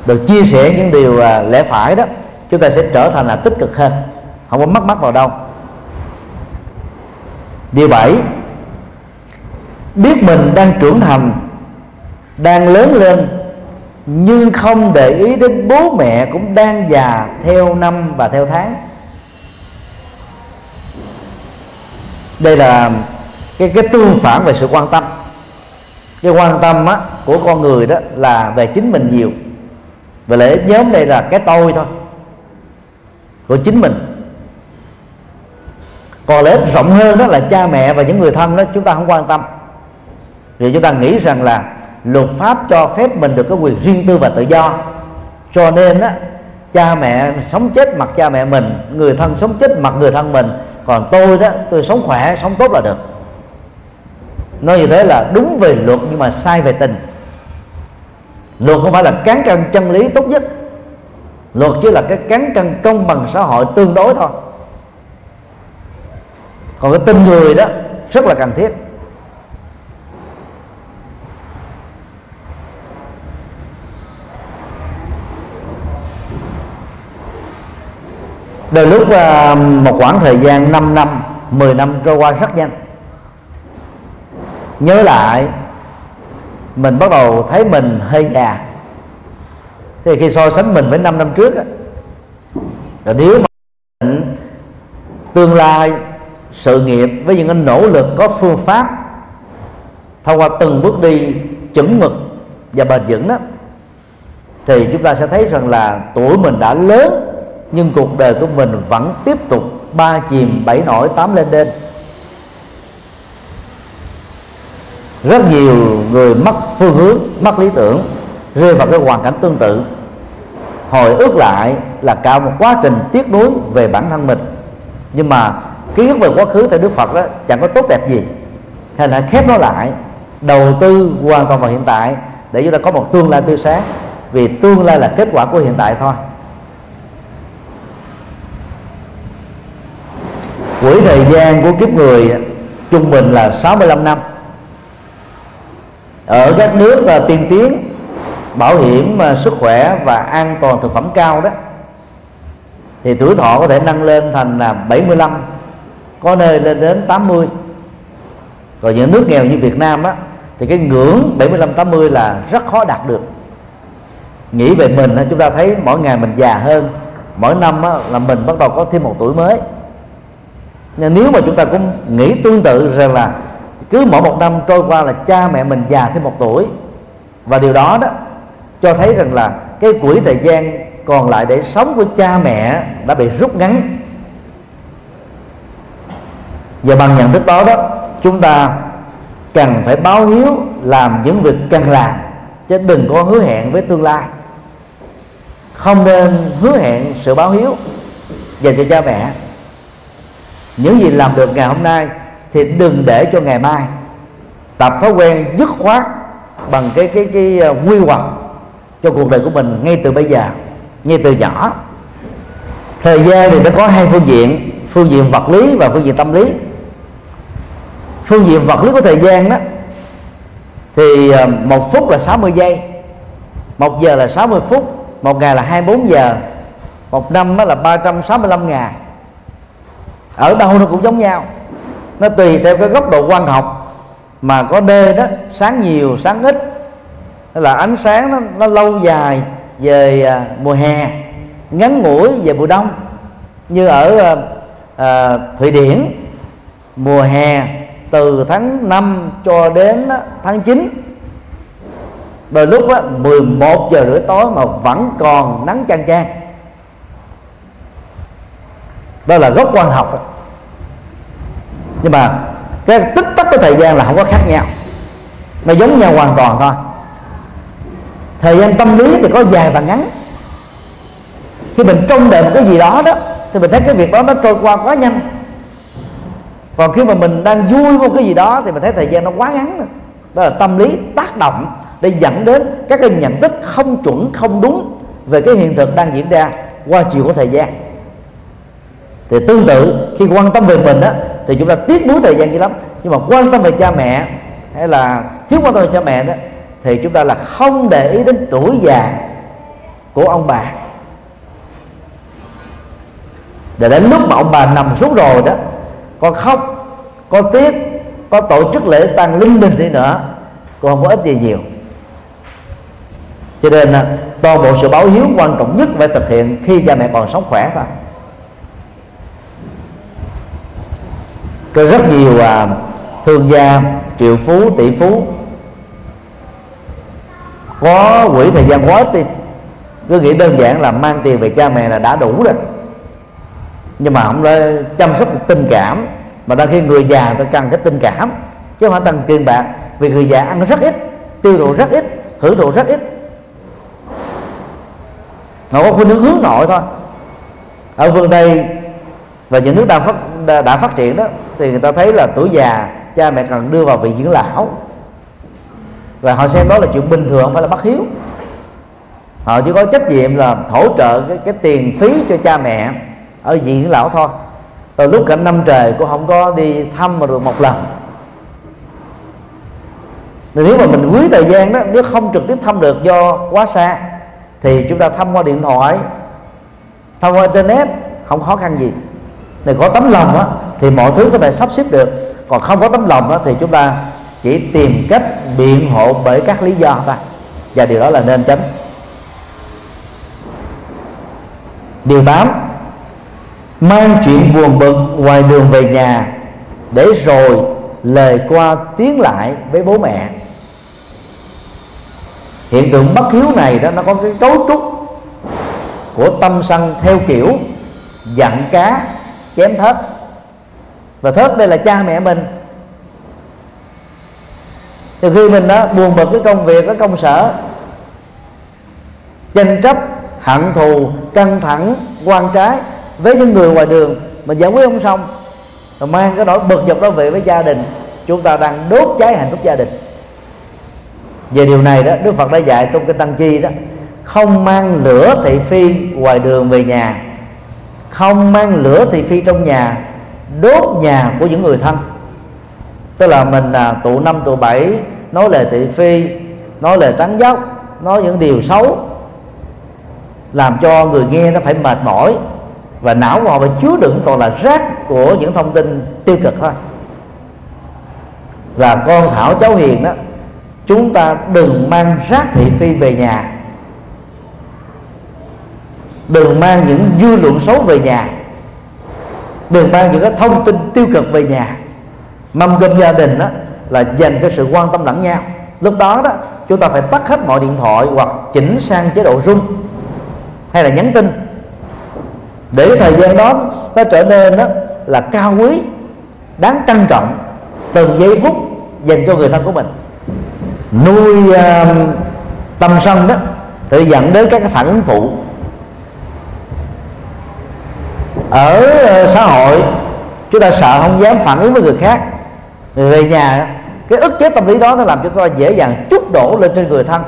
được chia sẻ những điều à, lẽ phải đó chúng ta sẽ trở thành là tích cực hơn không có mất mắc vào đâu. Điều bảy biết mình đang trưởng thành đang lớn lên nhưng không để ý đến bố mẹ cũng đang già theo năm và theo tháng. Đây là cái cái tương phản về sự quan tâm. Cái quan tâm á, của con người đó là về chính mình nhiều. Và lễ nhóm đây là cái tôi thôi của chính mình. Còn lễ rộng hơn đó là cha mẹ và những người thân đó chúng ta không quan tâm. Vì chúng ta nghĩ rằng là luật pháp cho phép mình được cái quyền riêng tư và tự do. Cho nên á, cha mẹ sống chết mặc cha mẹ mình, người thân sống chết mặc người thân mình, còn tôi đó, tôi sống khỏe, sống tốt là được. Nói như thế là đúng về luật nhưng mà sai về tình. Luật không phải là cán cân chân lý tốt nhất. Luật chỉ là cái cán cân công bằng xã hội tương đối thôi. Còn cái tình người đó rất là cần thiết. Đôi lúc à, một khoảng thời gian 5 năm 10 năm trôi qua rất nhanh. Nhớ lại mình bắt đầu thấy mình hơi già. Thì khi so sánh mình với 5 năm trước á, rồi nếu mà tương lai sự nghiệp với những cái nỗ lực có phương pháp thông qua từng bước đi chuẩn mực và bền vững đó thì chúng ta sẽ thấy rằng là tuổi mình đã lớn nhưng cuộc đời của mình vẫn tiếp tục ba chìm, bảy nổi, tám lên đên. Rất nhiều người mất phương hướng, mất lý tưởng, rơi vào cái hoàn cảnh tương tự. Hồi ước lại là cả một quá trình tiếc nuối về bản thân mình. Nhưng mà ký ức về quá khứ theo đức phật đó chẳng có tốt đẹp gì. Hay là khép nó lại, đầu tư hoàn toàn vào hiện tại để chúng ta có một tương lai tươi sáng. Vì tương lai là kết quả của hiện tại thôi. Quỹ thời gian của kiếp người trung bình là 65 năm. Ở các nước là tiên tiến, bảo hiểm à, sức khỏe và an toàn thực phẩm cao đó, thì tuổi thọ có thể nâng lên thành là 75 có nơi lên đến 80 còn những nước nghèo như Việt Nam á, thì cái ngưỡng 75 80 là rất khó đạt được. Nghĩ về mình chúng ta thấy mỗi ngày mình già hơn, mỗi năm là mình bắt đầu có thêm một tuổi mới nếu mà chúng ta cũng nghĩ tương tự rằng là cứ mỗi một năm trôi qua là cha mẹ mình già thêm một tuổi, và điều đó đó cho thấy rằng là cái quỹ thời gian còn lại để sống của cha mẹ đã bị rút ngắn. Và bằng nhận thức đó đó, chúng ta cần phải báo hiếu làm những việc cần làm, chứ đừng có hứa hẹn với tương lai. Không nên hứa hẹn sự báo hiếu dành cho cha mẹ những gì làm được ngày hôm nay thì đừng để cho ngày mai tập thói quen dứt khoát bằng cái cái cái ờ, quy hoạch cho cuộc đời của mình ngay từ bây giờ, ngay từ nhỏ. Thời gian thì nó có hai phương diện phương diện vật lý và phương diện tâm lý. Phương diện vật lý của thời gian đó thì ờ, một phút là 60 giây, một giờ là 60 phút, một ngày là 24 giờ, một năm là 365 ngày ở đâu nó cũng giống nhau. Nó tùy theo cái góc độ quan học mà có đê đó sáng nhiều sáng ít. Là ánh sáng nó, nó lâu dài về à, mùa hè ngắn ngủi về mùa đông. Như ở à, à, thụy điển mùa hè từ tháng 5 cho đến à, tháng 9 đôi lúc á, 11 giờ rưỡi tối mà vẫn còn nắng chang chang đó là gốc quan học nhưng mà cái tích tắc của thời gian là không có khác nhau. Nó giống nhau hoàn toàn thôi. Thời gian tâm lý thì có dài và ngắn. Khi mình trông đợi một cái gì đó đó, thì mình thấy cái việc đó nó trôi qua quá nhanh. Còn khi mà mình đang vui một cái gì đó, thì mình thấy thời gian nó quá ngắn nữa. đó là tâm lý tác động để dẫn đến các cái nhận thức không chuẩn, không đúng về cái hiện thực đang diễn ra qua chiều của thời gian thì tương tự, khi quan tâm về mình á, thì chúng ta tiếc nuối thời gian dữ lắm. Nhưng mà quan tâm về cha mẹ, hay là thiếu quan tâm về cha mẹ đó, thì chúng ta là không để ý đến tuổi già của ông bà. Để đến lúc mà ông bà nằm xuống rồi đó con khóc con tiếc, có tổ chức lễ tang linh đình đi nữa còn không có ít gì nhiều. Cho nên à, toàn bộ sự báo hiếu quan trọng nhất phải thực hiện khi cha mẹ còn sống khỏe thôi. Có rất nhiều uh, thương gia triệu phú tỷ phú. Có quỹ thời gian quá ít đi cứ nghĩ đơn giản là mang tiền về cha mẹ là đã đủ rồi. Nhưng mà không đã chăm sóc được tình cảm. Mà đôi khi người già ta cần cái tình cảm. Chứ không phải cần tiền bạc. Vì người già ăn rất ít tiêu thụ rất ít hưởng thụ rất ít. Họ có khuynh hướng hướng nội thôi. Ở phương tây và những nước đang phát đã, đã phát triển đó thì người ta thấy là tuổi già cha mẹ cần đưa vào vị dưỡng lão. Và họ xem đó là chuyện bình thường không phải là bất hiếu. Họ chỉ có trách nhiệm là hỗ trợ cái, cái tiền phí cho cha mẹ ở vị dưỡng lão thôi. Rồi lúc cả năm trời cũng không có đi thăm mà được một lần. Thì nếu mà mình quý thời gian đó nếu không trực tiếp thăm được do quá xa thì chúng ta thăm qua điện thoại thăm qua internet không khó khăn gì thì có tấm lòng á, thì mọi thứ có thể sắp xếp được. Còn không có tấm lòng á, thì chúng ta chỉ tìm cách biện hộ bởi các lý do thôi. Và điều đó là nên tránh điều 8 mang chuyện buồn bực ngoài đường về nhà để rồi lời qua tiếng lại với bố mẹ. Hiện tượng bất hiếu này đó nó có cái cấu trúc của tâm sân theo kiểu dặn cá chém thớt và thớt đây là cha mẹ mình. Từ khi mình đó buồn bực cái công việc, cái công sở, tranh chấp, hận thù, căng thẳng, quan trái với những người ngoài đường, mà giải quyết không xong rồi mang cái nỗi bực dọc đó về với gia đình, chúng ta đang đốt cháy hạnh phúc gia đình. Về điều này đó, đức phật đã dạy trong cái tăng chi đó, không mang lửa thị phi ngoài đường về nhà không mang lửa thị phi trong nhà đốt nhà của những người thân. Tức là mình à, tụ năm tụ bảy nói lời thị phi nói lời tán dốc nói những điều xấu làm cho người nghe nó phải mệt mỏi và não của họ phải chứa đựng toàn là rác của những thông tin tiêu cực thôi. Là con thảo cháu hiền đó chúng ta đừng mang rác thị phi về nhà đừng mang những dư luận xấu về nhà. Đừng mang những cái thông tin tiêu cực về nhà. Mâm cơm gia đình đó là dành cho sự quan tâm lẫn nhau. Lúc đó đó chúng ta phải tắt hết mọi điện thoại hoặc chỉnh sang chế độ rung hay là nhắn tin. Để cái thời gian đó nó trở nên đó là cao quý đáng trân trọng. Từng giây phút dành cho người thân của mình. Nuôi à, uh, tâm sân đó thì dẫn đến các cái phản ứng phụ ở ờ, xã hội, chúng ta sợ không dám phản ứng với người khác. Người về nhà, cái ức chế tâm lý đó nó làm cho chúng ta dễ dàng chút đổ lên trên người thân.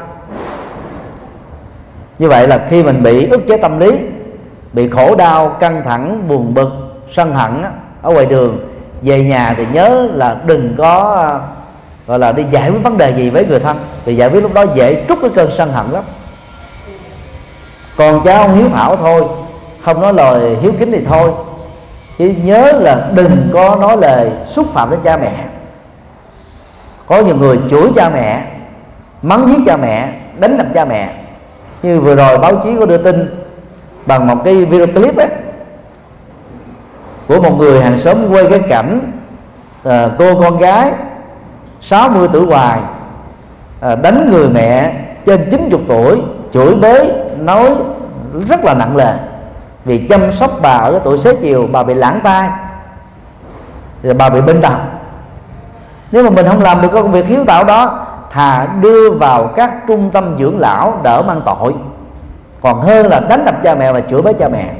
Như vậy là khi mình bị ức chế tâm lý, bị khổ đau, căng thẳng, buồn bực, sân hận ở ngoài đường, về nhà thì nhớ là đừng có ờ, gọi là đi giải quyết vấn đề gì với người thân, vì giải quyết lúc đó dễ trút cái cơn sân hận lắm. Còn cháu ông hiếu thảo thôi không nói lời hiếu kính thì thôi. Chứ nhớ là đừng có nói lời xúc phạm đến cha mẹ. Có nhiều người chửi cha mẹ mắng giết cha mẹ đánh đập cha mẹ. Như vừa rồi báo chí có đưa tin bằng một cái video clip ấy của một người hàng xóm quay cái cảnh à, cô con gái 60 tuổi hoài à, đánh người mẹ trên 90 tuổi chửi bới nói rất là nặng lời vì chăm sóc bà ở cái tuổi xế chiều, bà bị lãng tai, rồi bà bị bệnh tật. Nếu mà mình không làm được công việc hiếu tạo đó, thà đưa vào các trung tâm dưỡng lão đỡ mang tội. Còn hơn là đánh đập cha mẹ và chửi bới cha mẹ.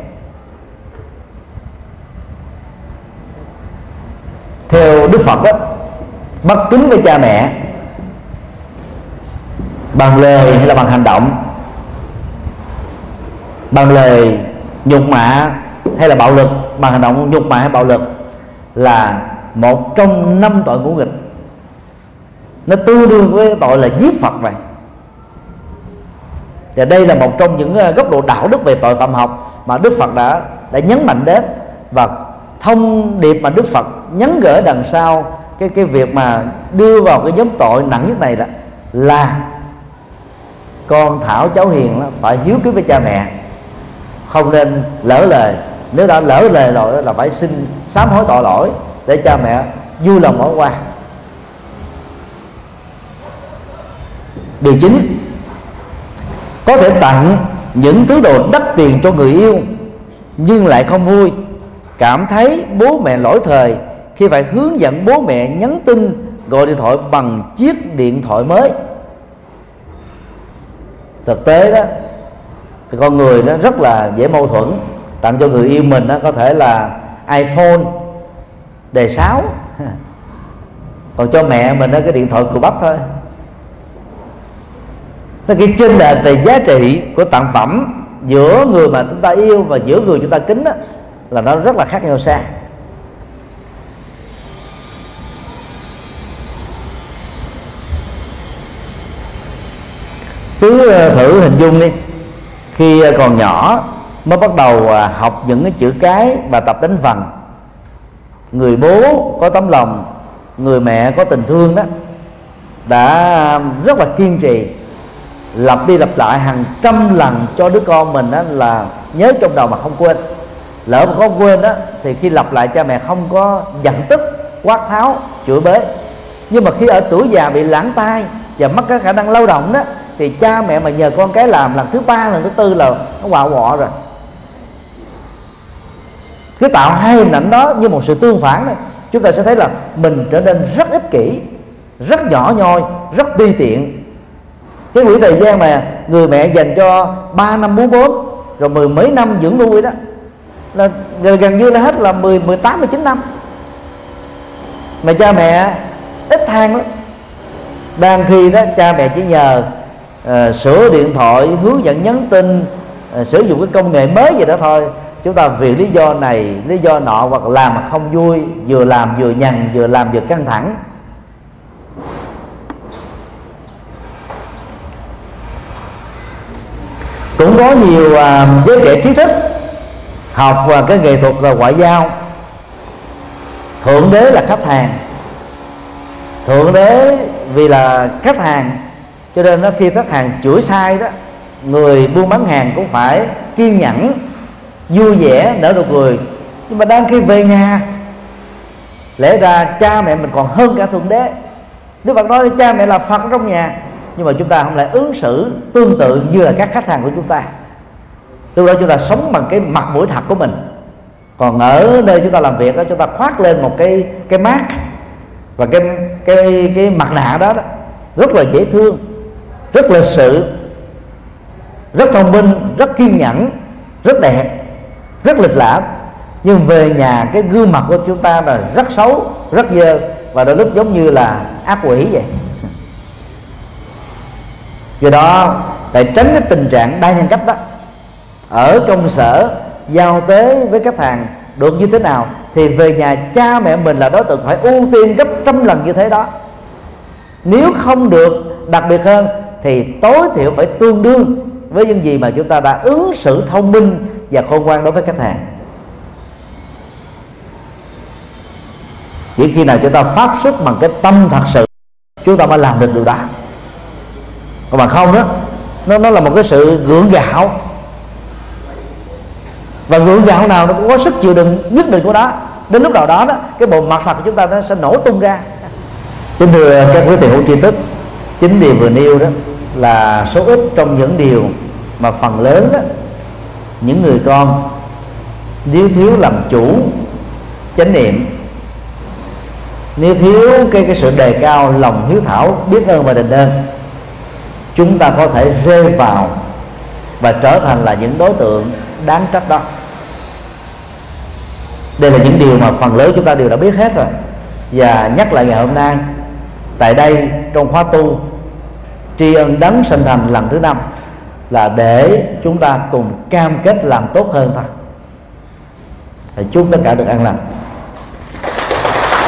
Theo đức phật đó bất kính với cha mẹ bằng lời hay là bằng hành động? Bằng lời nhục mạ hay là bạo lực bằng hành động nhục mạ hay bạo lực là một trong năm tội ngũ nghịch. Nó tương đương với tội là giết phật này. Và đây là một trong những ờ, góc độ đạo đức về tội phạm học mà đức phật đã đã nhấn mạnh đến. Và thông điệp mà đức phật nhấn gửi đằng sau cái cái việc mà đưa vào cái nhóm tội nặng nhất này đó là con thảo cháu hiền đó, phải hiếu kính với cha mẹ không nên lỡ lời. Nếu đã lỡ lời rồi là phải xin sám hối tội lỗi để cha mẹ vui lòng bỏ qua. Điều chính có thể tặng những thứ đồ đắt tiền cho người yêu nhưng lại không vui. Cảm thấy bố mẹ lỗi thời khi phải hướng dẫn bố mẹ nhắn tin gọi điện thoại bằng chiếc điện thoại mới. Thực tế đó thì con người nó rất là dễ mâu thuẫn tặng cho người yêu mình đó có thể là iPhone đề 6 còn cho mẹ mình đó cái điện thoại cùi bắp thôi. Nó cái chênh lệch về giá trị của tặng phẩm giữa người mà chúng ta yêu và giữa người chúng ta kính đó, là nó rất là khác nhau xa. Cứ ờ, thử hình dung đi khi à, còn nhỏ, mới bắt đầu à, học những cái chữ cái và tập đánh vần. Người bố có tấm lòng, người mẹ có tình thương đó, đã rất là kiên trì, lặp đi lặp lại hàng trăm lần cho đứa con mình đó là nhớ trong đầu mà không quên. Lỡ mà có quên đó thì khi lặp lại cha mẹ không có giận tức, quát tháo, chửi bới. Nhưng mà khi ở tuổi già bị lãng tai và mất cái khả năng lao động đó thì cha mẹ mà nhờ con cái làm lần thứ ba lần thứ tư là nó quạo quọ rồi. Cái tạo hai hình ảnh đó như một sự tương phản này. Chúng ta sẽ thấy là mình trở nên rất ích kỷ rất nhỏ nhoi rất ti tiện. Cái quỹ thời gian mà người mẹ dành cho 3 năm bốn bốn rồi mười mấy năm dưỡng nuôi đó là gần như là hết là 10, 18, 19 năm. Mà cha mẹ ít than lắm. Đang khi đó cha mẹ chỉ nhờ Ờ, sửa điện thoại, hướng dẫn nhắn tin ờ, sử dụng cái công nghệ mới gì đó thôi. Chúng ta vì lý do này, lý do nọ hoặc làm mà không vui, vừa làm vừa nhằn, vừa làm vừa căng thẳng. Cũng có nhiều à, giới trẻ trí thức học và cái nghệ thuật là ngoại giao. Thượng đế là khách hàng. Thượng đế vì là khách hàng cho nên nó khi khách hàng chửi sai đó người buôn bán hàng cũng phải kiên nhẫn vui vẻ nở nụ cười. Nhưng mà đang khi về nhà lẽ ra cha mẹ mình còn hơn cả thượng đế. Đức Phật nói cha mẹ là Phật trong nhà nhưng mà chúng ta không lại ứng xử tương tự như là các khách hàng của chúng ta. Lúc đó chúng ta sống bằng cái mặt mũi thật của mình. Còn ở nơi chúng ta làm việc đó chúng ta khoác lên một cái cái mát và cái cái cái mặt nạ đó, đó rất là dễ thương rất lịch sự, rất thông minh, rất kiên nhẫn, rất đẹp, rất lịch lãm. Nhưng về nhà, cái gương mặt của chúng ta là rất xấu, rất dơ, và đôi lúc giống như là ác quỷ vậy. Do đó để tránh cái tình trạng đa nhân cách đó. Ở công sở, giao tế với khách hàng được như thế nào, thì về nhà cha mẹ mình là đối tượng phải ưu tiên gấp trăm lần như thế đó. Nếu không được, đặc biệt hơn thì tối thiểu phải tương đương với những gì mà chúng ta đã ứng xử thông minh và khôn ngoan đối với khách hàng. Chỉ khi nào chúng ta phát xuất bằng cái tâm thật sự, chúng ta mới làm được điều đó. Còn mà không đó, nó nó là một cái sự gượng gạo. Và gượng gạo nào nó cũng có sức chịu đựng, nhất định của đó đến lúc nào đó đó, cái bộ mặt thật của chúng ta nó sẽ nổ tung ra. Kính thưa các quý vị hữu tri thức, chính điều vừa nêu đó là số ít trong những điều mà phần lớn đó những người con nếu thiếu làm chủ, chánh niệm, nếu thiếu cái cái sự đề cao lòng hiếu thảo, biết ơn và đền ơn, chúng ta có thể rơi vào và trở thành là những đối tượng đáng trách đó. Đây là những điều mà phần lớn chúng ta đều đã biết hết rồi. Và nhắc lại ngày hôm nay, tại đây trong khóa tu tri ân đấng sinh thành lần thứ năm là để chúng ta cùng cam kết làm tốt hơn thôi. Chúc tất cả được an lành.